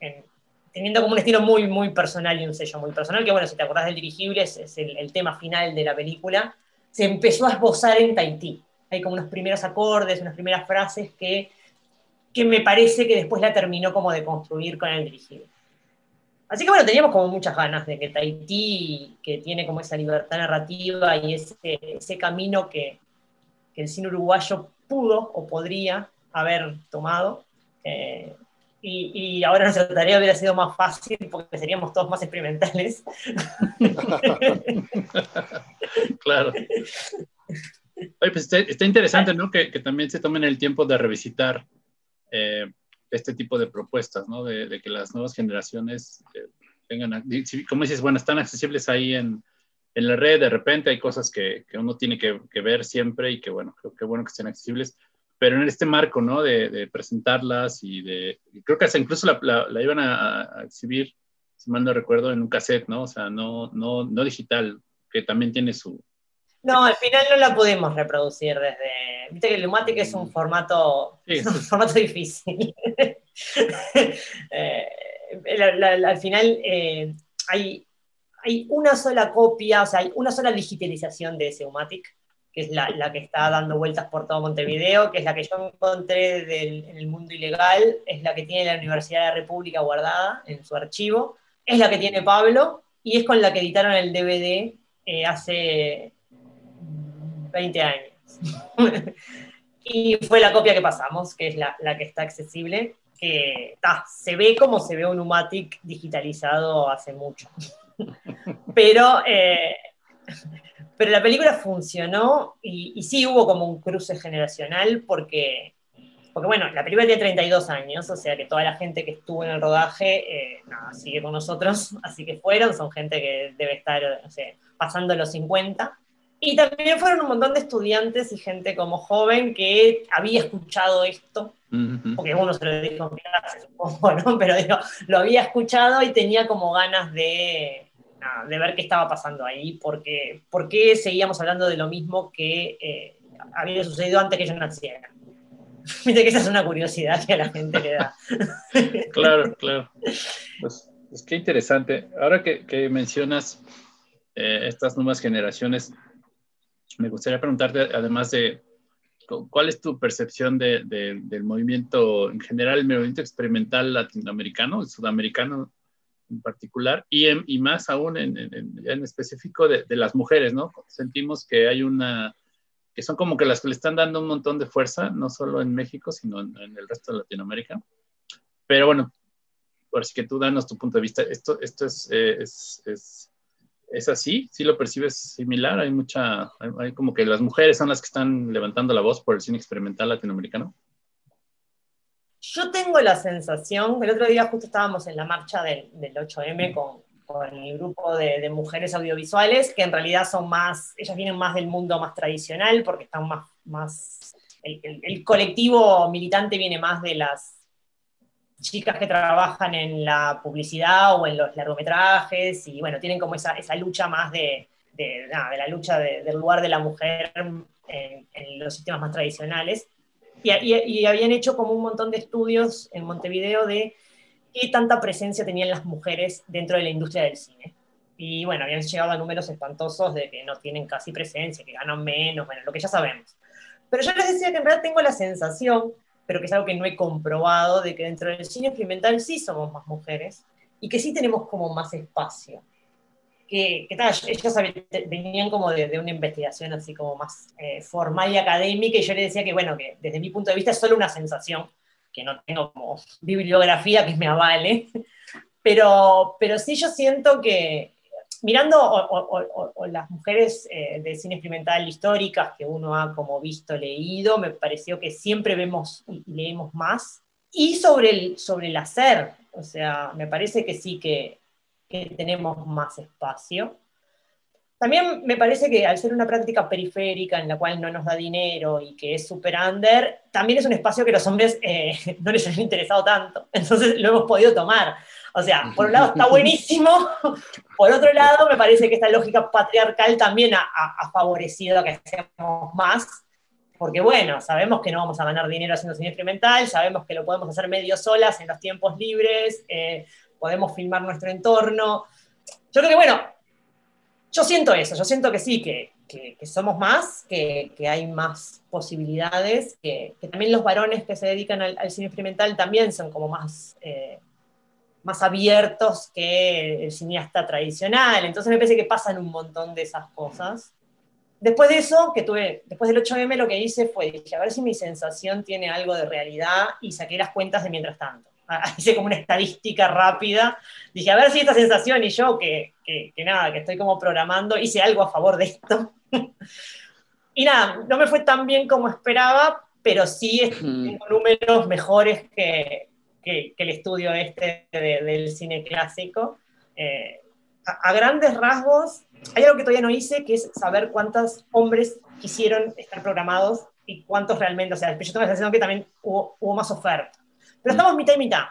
en, teniendo como un estilo muy, muy personal y un sello muy personal, que bueno, si te acordás del dirigible, es, es el, el, tema final de la película, se empezó a esbozar en Tahití. Hay como unos primeros acordes, unas primeras frases que, que me parece que después la terminó como de construir con el dirigible. Así que bueno, teníamos como muchas ganas de que Tahití, que tiene como esa libertad narrativa y ese, ese camino que, que el cine uruguayo pudo o podría haber tomado. Eh, y, y, ahora nuestra tarea hubiera sido más fácil porque seríamos todos más experimentales. claro. Oye, pues está, está interesante, ¿no? Que, que, también se tomen el tiempo de revisitar eh, este tipo de propuestas, ¿no? De, de que las nuevas generaciones eh, tengan, como dices, bueno, están accesibles ahí en, en la red, de repente hay cosas que, que uno tiene que, que, ver siempre y que, bueno, creo que bueno que estén accesibles, pero en este marco, ¿no? De, de presentarlas y de, y creo que hasta incluso la, la, la iban a, a, exhibir, si mal no recuerdo, en un cassette, ¿no? O sea, no, no, no digital, que también tiene su... No, al final no la pudimos reproducir desde... Viste que el Lumatic es un formato, sí, es un formato difícil. eh, la, la, al final eh, hay hay una sola copia, o sea, hay una sola digitalización de ese Umatic, que es la, la, que está dando vueltas por todo Montevideo, que es la que yo encontré del, en el mundo ilegal, es la que tiene la Universidad de la República guardada en su archivo, es la que tiene Pablo, y es con la que editaron el DVD eh, hace 20 años. y fue la copia que pasamos, que es la, la que está accesible, que ta, se ve como se ve un Umatic digitalizado hace mucho pero, eh, pero la película funcionó y, y, sí hubo como un cruce generacional porque, porque bueno, la película tiene 32 años, o sea que toda la gente que estuvo en el rodaje eh, nada, sigue con nosotros, así que fueron, son gente que debe estar pasando los 50. Y también fueron un montón de estudiantes y gente como joven que había escuchado esto, porque uno se lo dijo en clase, supongo, ¿no? Pero digo, lo había escuchado y tenía como ganas de, nada, de ver qué estaba pasando ahí, porque, porque seguíamos hablando de lo mismo que eh, había sucedido antes que yo naciera. Viste que esa es una curiosidad que a la gente le da. claro, claro. Pues, pues, qué interesante. Ahora que, que mencionas eh, estas nuevas generaciones, me gustaría preguntarte, además de, ¿cuál es tu percepción de, de, del movimiento en general, el movimiento experimental latinoamericano, sudamericano en particular, y, y más aún en, en, en específico de, de, las mujeres, ¿no? Sentimos que hay una que son como que las que le están dando un montón de fuerza, no solo en México, sino en, en el resto de Latinoamérica. Pero bueno, por si que tú danos tu punto de vista, esto, esto es, eh, es, es, es, así, sí lo percibes similar, hay mucha, hay, como que las mujeres son las que están levantando la voz por el cine experimental latinoamericano. Yo tengo la sensación, el otro día justo estábamos en la marcha del, del 8M con, con el grupo de, mujeres audiovisuales, que en realidad son más, ellas vienen más del mundo más tradicional, porque están más, más el colectivo militante viene más de las chicas que trabajan en la publicidad o en los largometrajes, y bueno, tienen como esa, esa lucha más de, de, la lucha de, del lugar de la mujer en, los sistemas más tradicionales. Y, y, y habían hecho como un montón de estudios en Montevideo de qué tanta presencia tenían las mujeres dentro de la industria del cine. Y bueno, habían llegado a números espantosos de que no tienen casi presencia, que ganan menos, bueno, lo que ya sabemos. Pero yo les decía que en realidad tengo la sensación, pero que es algo que no he comprobado, de que dentro del cine experimental sí somos más mujeres y que sí tenemos como más espacio. Que, que tal, ellos venían como de, de, una investigación así como más eh, formal y académica y yo les decía que bueno, que desde mi punto de vista es solo una sensación, que no tengo como bibliografía que me avale, pero, pero sí yo siento que mirando o, o, o, las mujeres eh, de cine experimental históricas que uno ha como visto, leído, me pareció que siempre vemos y leemos más, y sobre el, sobre el hacer, o sea, me parece que sí que, que tenemos más espacio. También me parece que al ser una práctica periférica en la cual no nos da dinero y que es super under, también es un espacio que los hombres eh, no les han interesado tanto. Entonces lo hemos podido tomar. O sea, por un lado está buenísimo, por otro lado me parece que esta lógica patriarcal también ha, ha, favorecido a que hacemos más, porque bueno, sabemos que no vamos a ganar dinero haciendo cine experimental, sabemos que lo podemos hacer medio solas en los tiempos libres, eh, podemos filmar nuestro entorno. Yo creo que bueno, yo siento eso, yo siento que sí, que, que, que somos más, que, que, hay más posibilidades, que, también los varones que se dedican al, al cine experimental también son como más, eh, más abiertos que el cineasta tradicional, entonces me parece que pasan un montón de esas cosas. Después de eso, que tuve, después del 8M lo que hice fue, dije, a ver si mi sensación tiene algo de realidad y saqué las cuentas de mientras tanto. hice como una estadística rápida. Dije, a ver si esta sensación y yo, que, que, que, nada, que estoy como programando, hice algo a favor de esto. y nada, no me fue tan bien como esperaba, pero sí tengo números mejores que, que, que el estudio este de, del cine clásico. Eh, a, a, grandes rasgos, hay algo que todavía no hice, que es saber cuántos hombres quisieron estar programados y cuántos realmente, o sea, yo tengo la sensación que también hubo, hubo más oferta. Pero estamos mitad y mitad.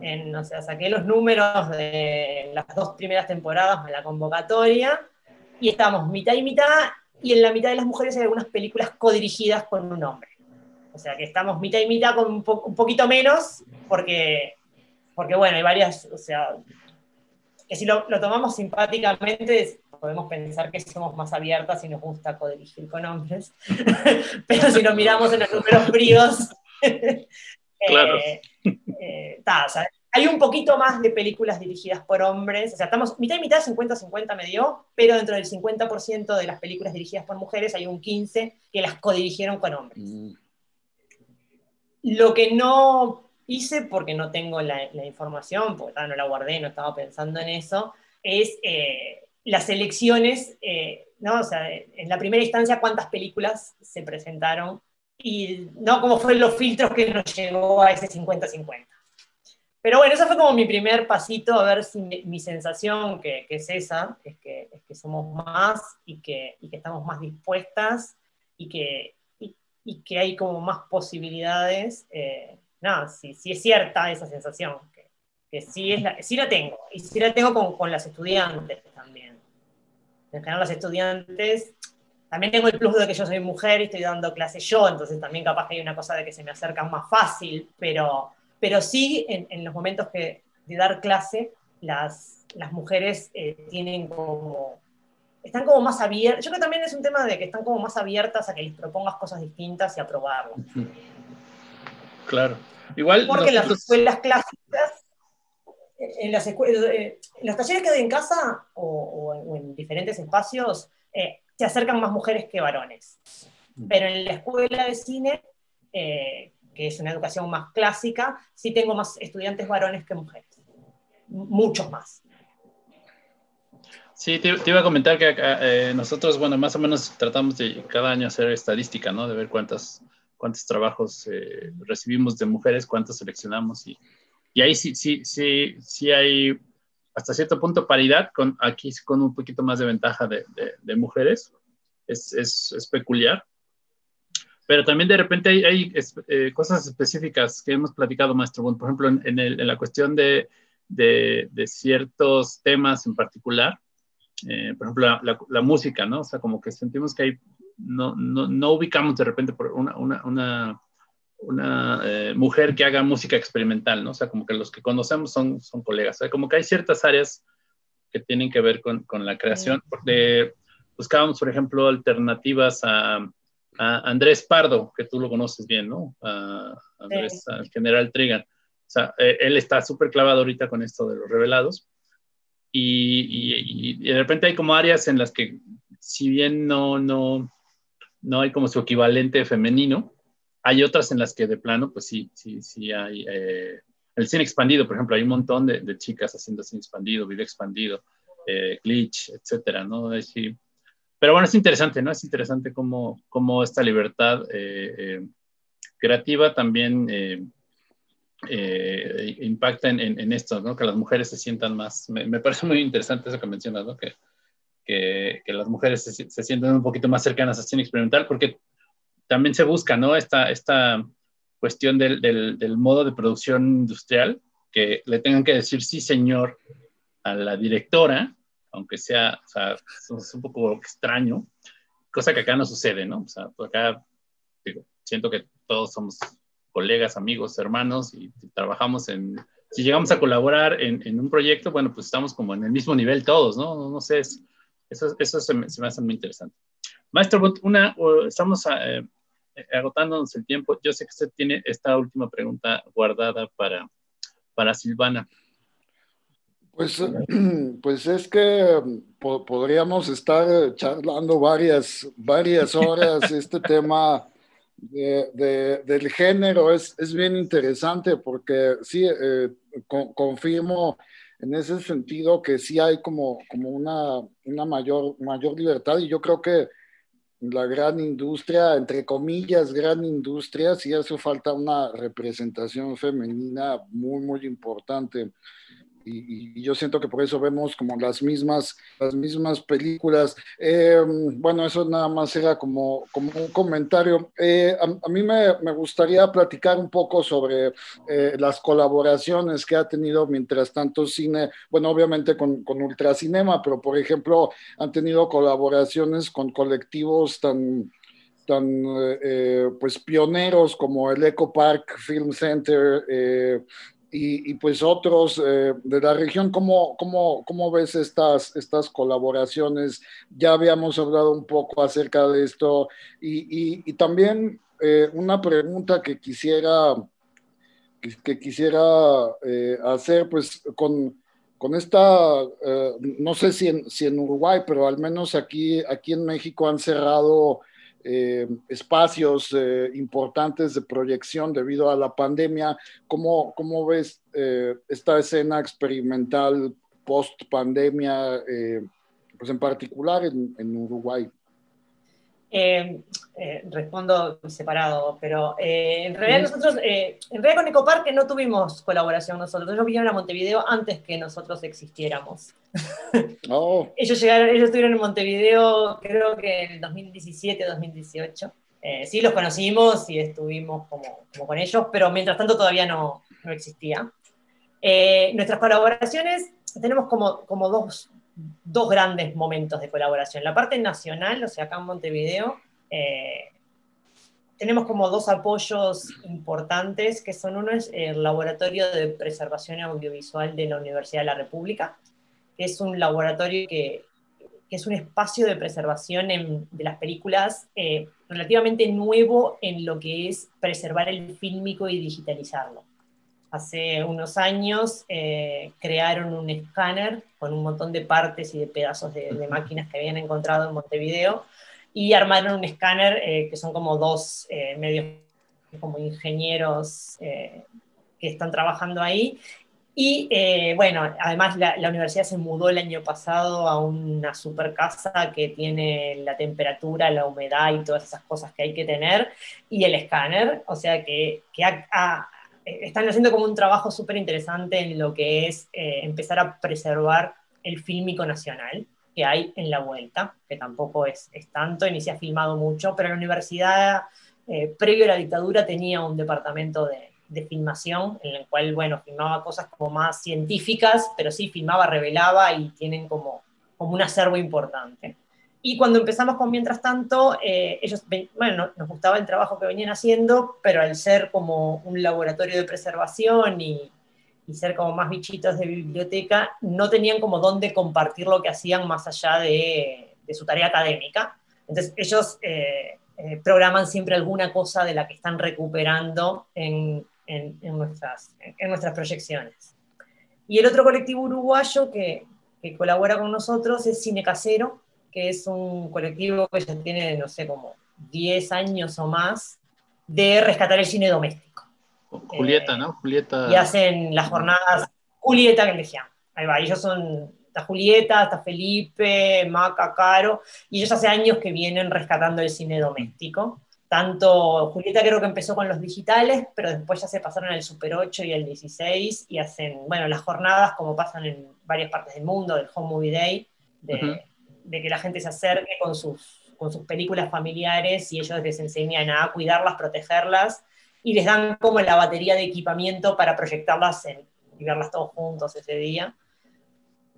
En, o sea, saqué los números de las dos primeras temporadas de la convocatoria y estamos mitad y mitad y en la mitad de las mujeres hay algunas películas codirigidas con un hombre. O sea que estamos mitad y mitad con un, po un poquito menos porque, porque, bueno, hay varias, o sea, que si lo, lo tomamos simpáticamente podemos pensar que somos más abiertas y nos gusta codirigir con hombres, pero si lo miramos en los números fríos, Claro. Eh, eh, ta, o sea, hay un poquito más de películas dirigidas por hombres, o sea, estamos mitad y mitad, 50-50 me dio, pero dentro del 50% de las películas dirigidas por mujeres hay un 15% que las codirigieron con hombres. Mm. Lo que no hice, porque no tengo la, información, porque no la guardé, no estaba pensando en eso, es eh, las elecciones, eh, ¿no? O sea, en la primera instancia, cuántas películas se presentaron y no cómo fueron los filtros que nos llegó a ese 50-50. Pero bueno, eso fue como mi primer pasito, a ver si mi, sensación, que, es esa, es que, es somos más y que, estamos más dispuestas y que, y, que hay como más posibilidades. Eh, nada, sí, sí, es cierta esa sensación, que, que sí, es la, sí la tengo, y sí la tengo con, con las estudiantes también. En general las estudiantes también tengo el plus de que yo soy mujer y estoy dando clases yo, entonces también capaz que hay una cosa de que se me acercan más fácil, pero, pero sí en, en los momentos que, de dar clase, las, las mujeres eh, tienen como, están como más abiertas, yo creo que también es un tema de que están como más abiertas a que les propongas cosas distintas y a probarlas. Claro. Igual Porque en las escuelas clásicas, en, las escuelas, eh, en los talleres que doy en casa o, o en, diferentes espacios, eh, se acercan más mujeres que varones. Pero en la escuela de cine, eh, que es una educación más clásica, sí tengo más estudiantes varones que mujeres. Muchos más. Sí, te, iba a comentar que eh, nosotros, bueno, más o menos tratamos de cada año hacer estadística, ¿no? De ver cuántas, cuántos trabajos eh, recibimos de mujeres, cuántos seleccionamos y, y ahí sí, sí, sí, sí hay hasta cierto punto paridad, con, aquí con un poquito más de ventaja de, de, mujeres. Es, es, es, peculiar. Pero también de repente hay, hay eh, cosas específicas que hemos platicado, maestro. por ejemplo, en, el, en la cuestión de, de, ciertos temas en particular, eh, por ejemplo, la, la, música, ¿no? O sea, como que sentimos que hay, no, no, no ubicamos de repente por una, una, una una eh, mujer que haga música experimental, ¿no? O sea, como que los que conocemos son, son colegas. O sea, como que hay ciertas áreas que tienen que ver con, con la creación. Porque buscábamos, por ejemplo, alternativas a, a, Andrés Pardo, que tú lo conoces bien, ¿no? A Andrés, al general Trigan. O sea, eh, él está súper clavado ahorita con esto de los revelados. Y, de repente hay como áreas en las que, si bien no, no, no hay como su equivalente femenino, hay otras en las que de plano, pues sí, sí, sí hay. Eh, el cine expandido, por ejemplo, hay un montón de, chicas haciendo cine expandido, video expandido, eh, glitch, etcétera, ¿no? Sí. Pero bueno, es interesante, ¿no? Es interesante cómo, cómo esta libertad eh, creativa también impacta en, en, esto, ¿no? Que las mujeres se sientan más. Me, parece muy interesante eso que mencionas, ¿no? Que, que, las mujeres se, se, sientan un poquito más cercanas al cine experimental, porque también se busca, ¿no? Esta, esta cuestión del, del, modo de producción industrial, que le tengan que decir sí, señor, a la directora, aunque sea, o sea, es un poco extraño, cosa que acá no sucede, ¿no? O sea, pues acá digo, siento que todos somos colegas, amigos, hermanos y, trabajamos en, si llegamos a colaborar en, en, un proyecto, bueno, pues estamos como en el mismo nivel todos, ¿no? No, sé, eso, eso se, me, se me hace muy interesante. Maestro, una, estamos eh, agotándonos el tiempo. Yo sé que usted tiene esta última pregunta guardada para, para Silvana. Pues, pues es que podríamos estar charlando varias, varias horas. Este tema de, del género. Es, es, bien interesante porque sí, eh, confirmo en ese sentido que sí hay como, como una, una mayor, mayor libertad. Y yo creo que la gran industria, entre comillas, gran industria, sí hace falta una representación femenina muy, muy importante y, yo siento que por eso vemos como las mismas, las mismas películas. Eh, bueno, eso nada más era como, como un comentario. Eh, a, mí me, me, gustaría platicar un poco sobre eh, las colaboraciones que ha tenido mientras tanto cine, bueno, obviamente con, con Ultracinema, pero por ejemplo, han tenido colaboraciones con colectivos tan tan pues pioneros como el Eco Park Film Center, y, pues otros eh, de la región, ¿cómo, cómo, cómo ves estas, estas colaboraciones? Ya habíamos hablado un poco acerca de esto y, y, también eh, una pregunta que quisiera, que, quisiera eh, hacer, pues con, con esta, no sé si en, si en Uruguay, pero al menos aquí, aquí en México han cerrado eh, espacios eh, importantes de proyección debido a la pandemia. ¿Cómo, cómo ves eh, esta escena experimental post pandemia, pues en particular en Uruguay? Eh, eh, respondo separado, pero eh, en realidad nosotros, en realidad con Ecoparque no tuvimos colaboración nosotros, ellos vinieron a Montevideo antes que nosotros existiéramos. Oh. ellos llegaron, ellos estuvieron en Montevideo creo que en 2017, 2018. sí los conocimos y estuvimos como, como, con ellos, pero mientras tanto todavía no, no existía. nuestras colaboraciones tenemos como, como dos, dos grandes momentos de colaboración. La parte nacional, o sea, acá en Montevideo, eh, tenemos como dos apoyos importantes, que son uno es el Laboratorio de Preservación Audiovisual de la Universidad de la República, que es un laboratorio que, que es un espacio de preservación de las películas eh, relativamente nuevo en lo que es preservar el fílmico y digitalizarlo hace unos años eh, crearon un escáner con un montón de partes y de pedazos de, máquinas que habían encontrado en Montevideo y armaron un escáner eh, que son como dos eh, medios como ingenieros que están trabajando ahí. Y bueno, además la, la, universidad se mudó el año pasado a una super casa que tiene la temperatura, la humedad y todas esas cosas que hay que tener, y el escáner, o sea que, que ha, están haciendo como un trabajo súper interesante en lo que es eh, empezar a preservar el fílmico nacional que hay en la vuelta, que tampoco es, es tanto, ni se ha filmado mucho, pero la universidad, eh, previo a la dictadura, tenía un departamento de, de, filmación en el cual, bueno, filmaba cosas como más científicas, pero sí filmaba, revelaba y tienen como, como un acervo importante. Y cuando empezamos con Mientras tanto, eh, ellos, bueno, nos gustaba el trabajo que venían haciendo, pero al ser como un laboratorio de preservación y, y ser como más bichitos de biblioteca, no tenían como dónde compartir lo que hacían más allá de, de su tarea académica. Entonces ellos eh, eh, programan siempre alguna cosa de la que están recuperando en, en, en, nuestras, en nuestras proyecciones. Y el otro colectivo uruguayo que, que colabora con nosotros es Cine Casero, que es un colectivo que ya tiene, no sé, como 10 años o más, de rescatar el cine doméstico. Julieta, eh, ¿no? Julieta. Y hacen las jornadas Julieta que elegían. Ahí va, ellos son, está Julieta, está Felipe, Maca, Caro, y ellos hace años que vienen rescatando el cine doméstico. Tanto Julieta creo que empezó con los digitales, pero después ya se pasaron al Super 8 y al 16 y hacen, bueno, las jornadas como pasan en varias partes del mundo, del Home Movie Day, de, de que la gente se acerque con sus, con sus películas familiares y ellos les enseñan a cuidarlas, protegerlas y les dan como la batería de equipamiento para proyectarlas en, y verlas todos juntos ese día.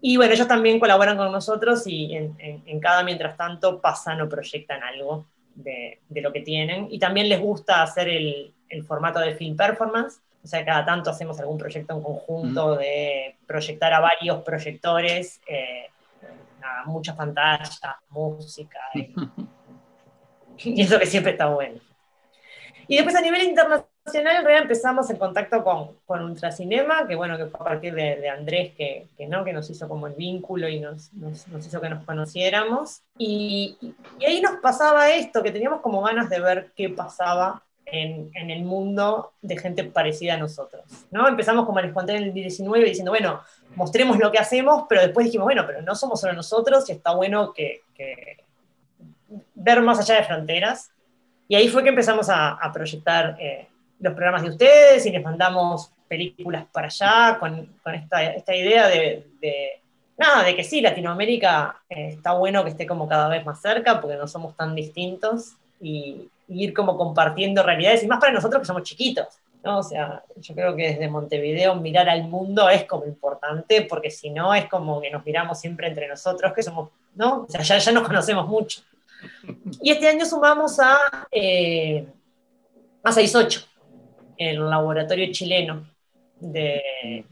Y bueno, ellos también colaboran con nosotros y en, en, cada mientras tanto pasan o proyectan algo de, de, lo que tienen. Y también les gusta hacer el, el, formato de film performance, o sea, cada tanto hacemos algún proyecto en conjunto de proyectar a varios proyectores. Eh, mucha pantalla, música. Y, eso que siempre está bueno. Y después a nivel internacional, en empezamos en contacto con, con Ultracinema, que bueno, que fue a partir de, Andrés, que, que, ¿no? que nos hizo como el vínculo y nos, nos, hizo que nos conociéramos. Y, y, ahí nos pasaba esto, que teníamos como ganas de ver qué pasaba en, en, el mundo de gente parecida a nosotros. ¿no? Empezamos, como les conté en el 19, diciendo, bueno, mostremos lo que hacemos, pero después dijimos, bueno, pero no somos solo nosotros y está bueno que, ver más allá de fronteras. Y ahí fue que empezamos a, proyectar eh, los programas de ustedes y les mandamos películas para allá con, con esta, esta, idea de, de, nada, de que sí, Latinoamérica eh, está bueno que esté como cada vez más cerca porque no somos tan distintos y, y ir como compartiendo realidades, y más para nosotros que somos chiquitos. ¿no? O sea, yo creo que desde Montevideo mirar al mundo es como importante, porque si no es como que nos miramos siempre entre nosotros, que somos, ¿no? O sea, ya, ya nos conocemos mucho. Y este año sumamos a, eh, a 68, el laboratorio chileno, de,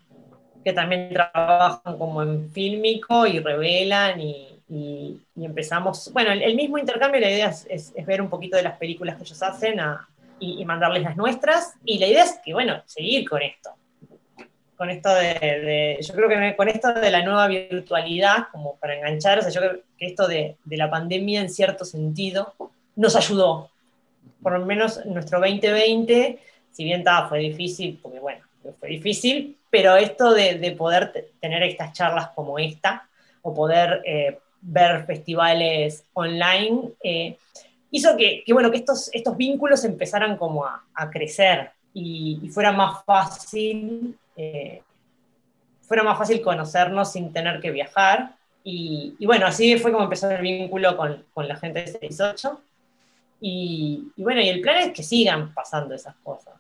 que también trabajan como en fílmico y revelan y, y, empezamos, bueno, el, mismo intercambio, la idea es, es, ver un poquito de las películas que ellos hacen a, y, mandarles las nuestras. Y la idea es que, bueno, seguir con esto. Con esto de, yo creo que con esto de la nueva virtualidad, como para enganchar, o sea, yo creo que esto de, de la pandemia en cierto sentido nos ayudó. Por lo menos nuestro 2020, si bien estaba, fue difícil, porque bueno, fue difícil, pero esto de, de poder tener estas charlas como esta, o poder eh, ver festivales online, eh, hizo que, bueno, que estos, estos vínculos empezaran como a, crecer y, fuera más fácil, eh, fuera más fácil conocernos sin tener que viajar. Y, bueno, así fue como empezó el vínculo con, con la gente de 68. Y, y, bueno, y el plan es que sigan pasando esas cosas.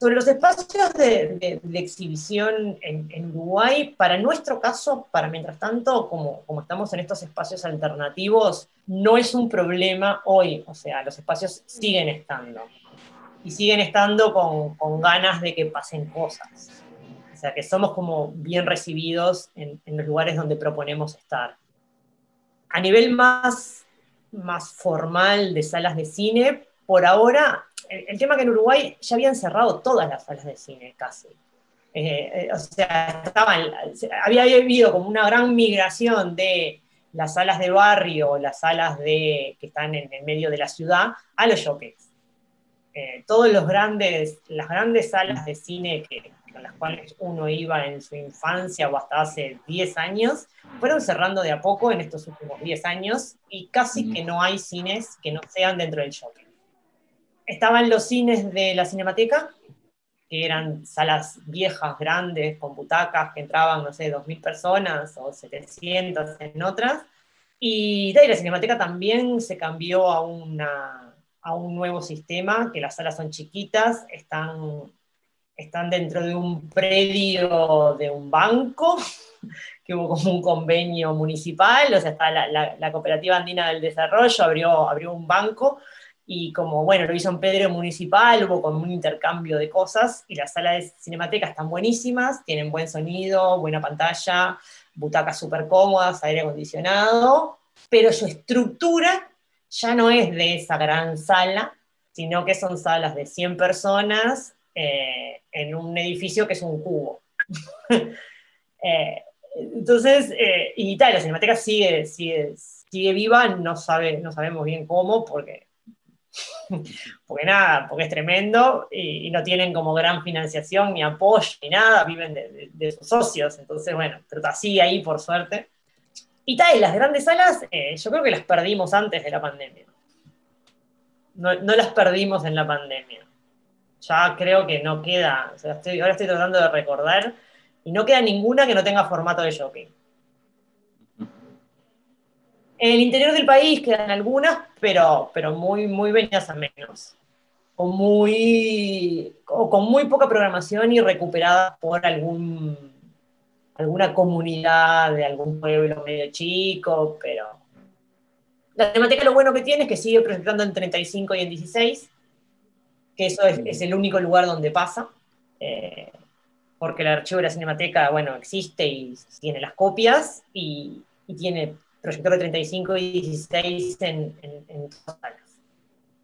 Sobre los espacios de, exhibición en, Uruguay, para nuestro caso, para mientras tanto, como, estamos en estos espacios alternativos, no es un problema hoy, o sea, los espacios siguen estando. Y siguen estando con, ganas de que pasen cosas. O sea, que somos como bien recibidos en, en los lugares donde proponemos estar. A nivel más, más formal de salas de cine, por ahora el, tema que en Uruguay ya habían cerrado todas las salas de cine casi. Eh, eh, o sea, había habido como una gran migración de las salas de barrio, las salas de, que están en el medio de la ciudad, a los showcase. Eh, todos los grandes, las grandes salas de cine que, con las cuales uno iba en su infancia o hasta hace 10 años, fueron cerrando de a poco en estos últimos 10 años y casi que no hay cines que no sean dentro del showcase estaban los cines de la Cinemateca, que eran salas viejas, grandes, con butacas que entraban, no sé, 2.000 personas o 700 en otras. Y, la Cinemateca también se cambió a, una, a un nuevo sistema, que las salas son chiquitas, están, están dentro de un predio de un banco, que hubo como un convenio municipal, o sea, está la, la, Cooperativa Andina del Desarrollo abrió, abrió un banco y como, bueno, lo hizo en Pedro Municipal, hubo como un intercambio de cosas, y las salas de cinemateca están buenísimas, tienen buen sonido, buena pantalla, butacas súper cómodas, aire acondicionado, pero su estructura ya no es de esa gran sala, sino que son salas de 100 personas eh, en un edificio que es un cubo. Eh, entonces, eh, y tal, la cinemateca sigue, sigue, sigue viva, no, sabe, no sabemos bien cómo, porque porque nada, porque es tremendo y, no tienen como gran financiación ni apoyo ni nada, viven de, sus socios, entonces bueno, pero así ahí por suerte. Y tal, las grandes salas, eh, yo creo que las perdimos antes de la pandemia. No, las perdimos en la pandemia. Ya creo que no queda, ahora estoy tratando de recordar, y no queda ninguna que no tenga formato de shopping. En el interior del país quedan algunas, pero, pero muy, muy venidas a menos. O, muy, con muy poca programación y recuperadas por algún, alguna comunidad de algún pueblo medio chico, pero... La temática lo bueno que tiene es que sigue presentando en 35 y en 16, que eso es, el único lugar donde pasa, eh, porque el archivo de la cinemateca, bueno, existe y tiene las copias y tiene proyector de 35 y 16 en, en, todas las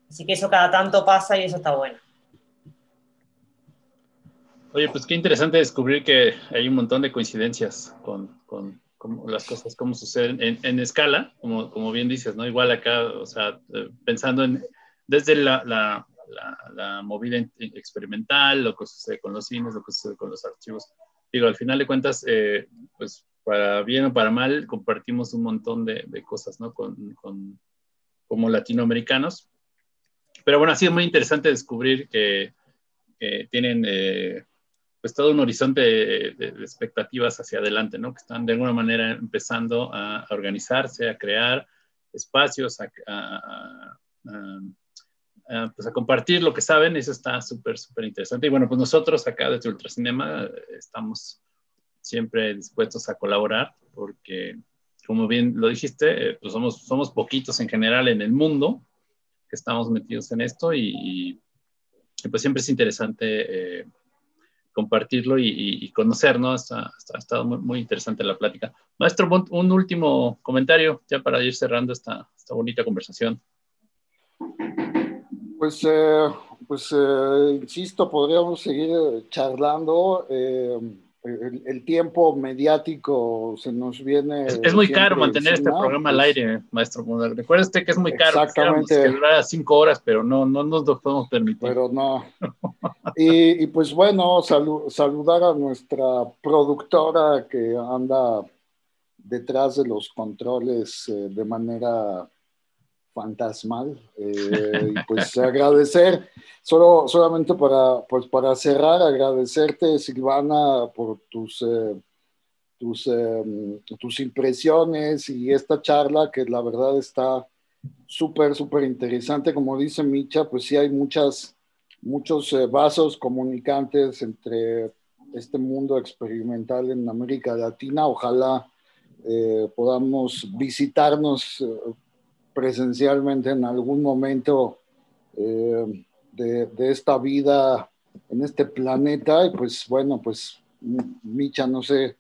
Así que eso cada tanto pasa y eso está bueno. Oye, pues qué interesante descubrir que hay un montón de coincidencias con, con, las cosas, cómo suceden en, escala, como, como, bien dices, ¿no? Igual acá, o sea, eh, pensando en, desde la, la, la, movida experimental, lo que sucede con los cines, lo que sucede con los archivos. Digo, al final de cuentas, eh, pues para bien o para mal, compartimos un montón de, cosas, ¿no? Con, como latinoamericanos. Pero bueno, ha sido muy interesante descubrir que, tienen eh, pues todo un horizonte de, expectativas hacia adelante, ¿no? Que están de alguna manera empezando a, organizarse, a crear espacios, a, pues a compartir lo que saben, eso está súper, súper interesante. Y bueno, pues nosotros acá desde Ultracinema estamos siempre dispuestos a colaborar, porque como bien lo dijiste, eh, pues somos, somos poquitos en general en el mundo que estamos metidos en esto y, pues siempre es interesante eh, compartirlo y, conocernos. Ha, estado muy, interesante la plática. Maestro, un último comentario ya para ir cerrando esta, esta bonita conversación. Pues, eh, pues insisto, podríamos seguir charlando el, tiempo mediático se nos viene. Es, muy caro mantener este programa al pues aire, maestro. Recuerde usted que es muy caro. Exactamente. Que durara cinco horas, pero no, no nos lo podemos permitir. Pero no. y, pues bueno, saludar a nuestra productora que anda detrás de los controles eh, de manera fantasmal. Eh, y pues agradecer, solo, solamente para, pues para cerrar, agradecerte, Silvana, por tus, eh, tus, em, tus impresiones y esta charla que la verdad está súper, súper interesante. Como dice Micha, pues sí hay muchas, muchos eh, vasos comunicantes entre este mundo experimental en América Latina. Ojalá podamos visitarnos presencialmente en algún momento eh, de, esta vida en este planeta. Y pues bueno, pues Micha, no sé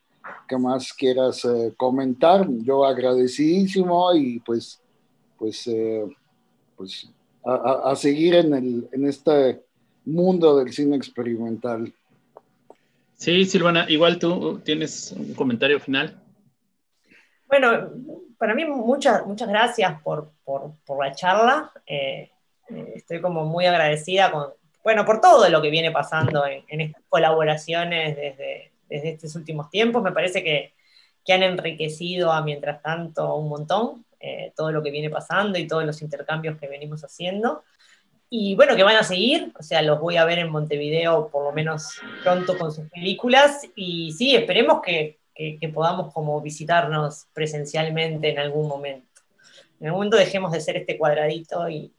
qué más quieras eh, comentar. Yo agradecidísimo y pues, pues, eh, pues a, seguir en, el, en este mundo del cine experimental. Sí, Silvana, igual tú tienes un comentario final. Bueno, para mí muchas, muchas gracias por, por, por la charla. Eh, eh, estoy como muy agradecida con, bueno, por todo lo que viene pasando en, en estas colaboraciones desde, desde, estos últimos tiempos. Me parece que, que, han enriquecido a mientras tanto un montón eh, todo lo que viene pasando y todos los intercambios que venimos haciendo. Y bueno, que van a seguir, o sea, los voy a ver en Montevideo por lo menos pronto con sus películas. Y sí, esperemos que, que, podamos como visitarnos presencialmente en algún momento. En algún momento dejemos de ser este cuadradito y,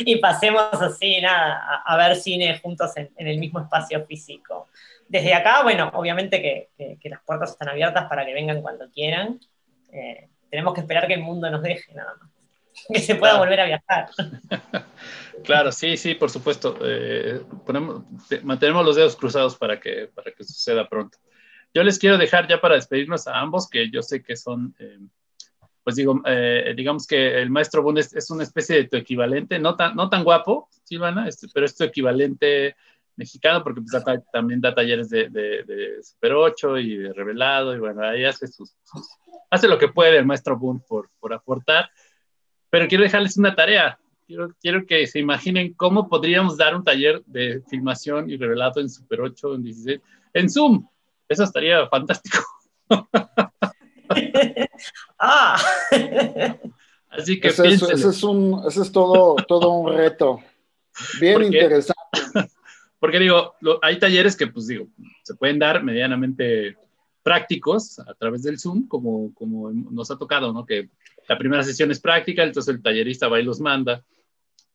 y, pasemos así, nada, a, ver cine juntos en, el mismo espacio físico. Desde acá, bueno, obviamente que, que, las puertas están abiertas para que vengan cuando quieran. Eh, tenemos que esperar que el mundo nos deje, nada más. Que se pueda volver a viajar. Claro, sí, sí, por supuesto. Eh, ponemos, mantenemos los dedos cruzados para que, para que suceda pronto. Yo les quiero dejar ya para despedirnos a ambos, que yo sé que son, eh, pues digo, eh, digamos que el maestro Bundes es, una especie de tu equivalente, no tan, no tan guapo, Silvana, este, pero es tu equivalente mexicano, porque pues, también da talleres de, de, Super 8 y de Revelado, y bueno, ahí hace, sus, hace lo que puede el maestro Bund por, por aportar. Pero quiero dejarles una tarea quiero, que se imaginen cómo podríamos dar un taller de filmación y revelado en Super 8, en 16, en Zoom. Eso estaría fantástico. ah. Así que ese es, un, ese es todo, todo un reto. Bien interesante. Porque digo, hay talleres que, pues digo, se pueden dar medianamente prácticos a través del Zoom, como, como nos ha tocado, ¿no? Que la primera sesión es práctica, entonces el tallerista va y los manda.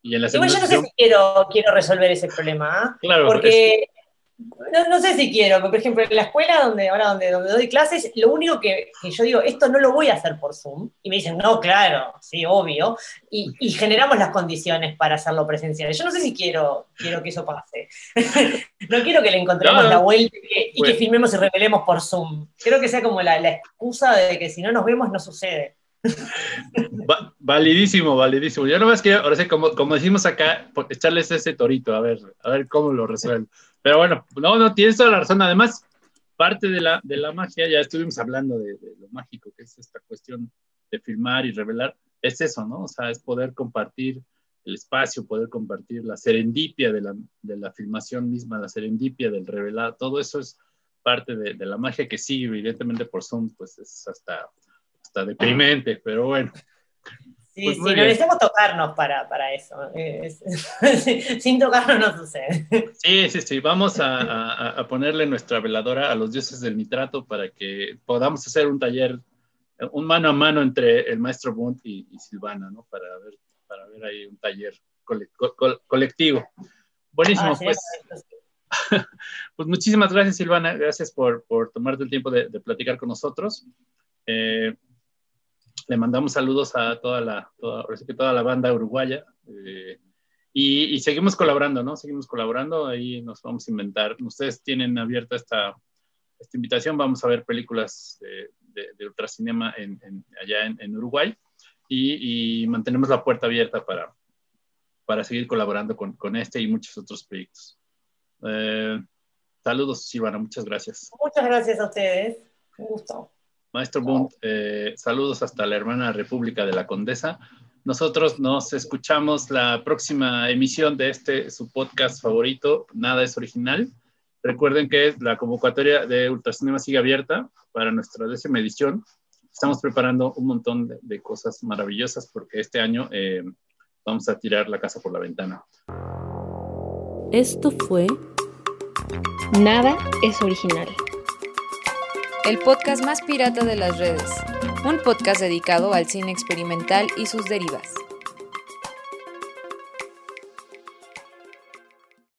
Y en la Igual yo no sé si quiero, quiero resolver ese problema. ¿ah? Claro. Porque no, no, sé si quiero, por ejemplo, en la escuela donde ahora donde, donde doy clases, lo único que, que, yo digo, esto no lo voy a hacer por Zoom. Y me dicen, no, claro, sí, obvio. Y, y generamos las condiciones para hacerlo presencial. Yo no sé si quiero, quiero que eso pase. no quiero que le encontremos la vuelta y que, y que, filmemos y revelemos por Zoom. Creo que sea como la, la excusa de que si no nos vemos no sucede validísimo, validísimo. Yo nomás quiero, ahora sí, como, como decimos acá, echarles ese torito, a ver, a ver cómo lo resuelven. Pero bueno, no, no, tienes toda la razón. Además, parte de la, de la magia, ya estuvimos hablando de, lo mágico que es esta cuestión de filmar y revelar, es eso, ¿no? O sea, es poder compartir el espacio, poder compartir la serendipia de la, de la filmación misma, la serendipia del revelar, todo eso es parte de, de la magia que sí, evidentemente por Zoom, pues es hasta está deprimente, pero bueno. Sí, pues sí, necesitamos tocarnos para, para eso. sin tocarnos no sucede. Sí, sí, sí. Vamos a, a, ponerle nuestra veladora a los dioses del nitrato para que podamos hacer un taller, un mano a mano entre el maestro Bunt y, Silvana, ¿no? Para ver, para ver ahí un taller colectivo. Buenísimo, ah, pues. pues muchísimas gracias, Silvana. Gracias por, por tomarte el tiempo de, de platicar con nosotros. Eh, le mandamos saludos a toda la, toda, que toda la banda uruguaya. Eh, y, seguimos colaborando, ¿no? Seguimos colaborando, ahí nos vamos a inventar. Ustedes tienen abierta esta, esta invitación, vamos a ver películas de, de, ultracinema en, allá en, Uruguay y, mantenemos la puerta abierta para, para seguir colaborando con, con este y muchos otros proyectos. Eh, saludos, Silvana, muchas gracias. Muchas gracias a ustedes, un gusto. Maestro Bund, eh, saludos hasta la hermana República de la Condesa. Nosotros nos escuchamos la próxima emisión de este, su podcast favorito, Nada es Original. Recuerden que la convocatoria de Ultracinema sigue abierta para nuestra décima edición. estamos preparando un montón de, cosas maravillosas porque este año eh, vamos a tirar la casa por la ventana. Esto fue Nada es original. El podcast más pirata de las redes. Un podcast dedicado al cine experimental y sus derivas.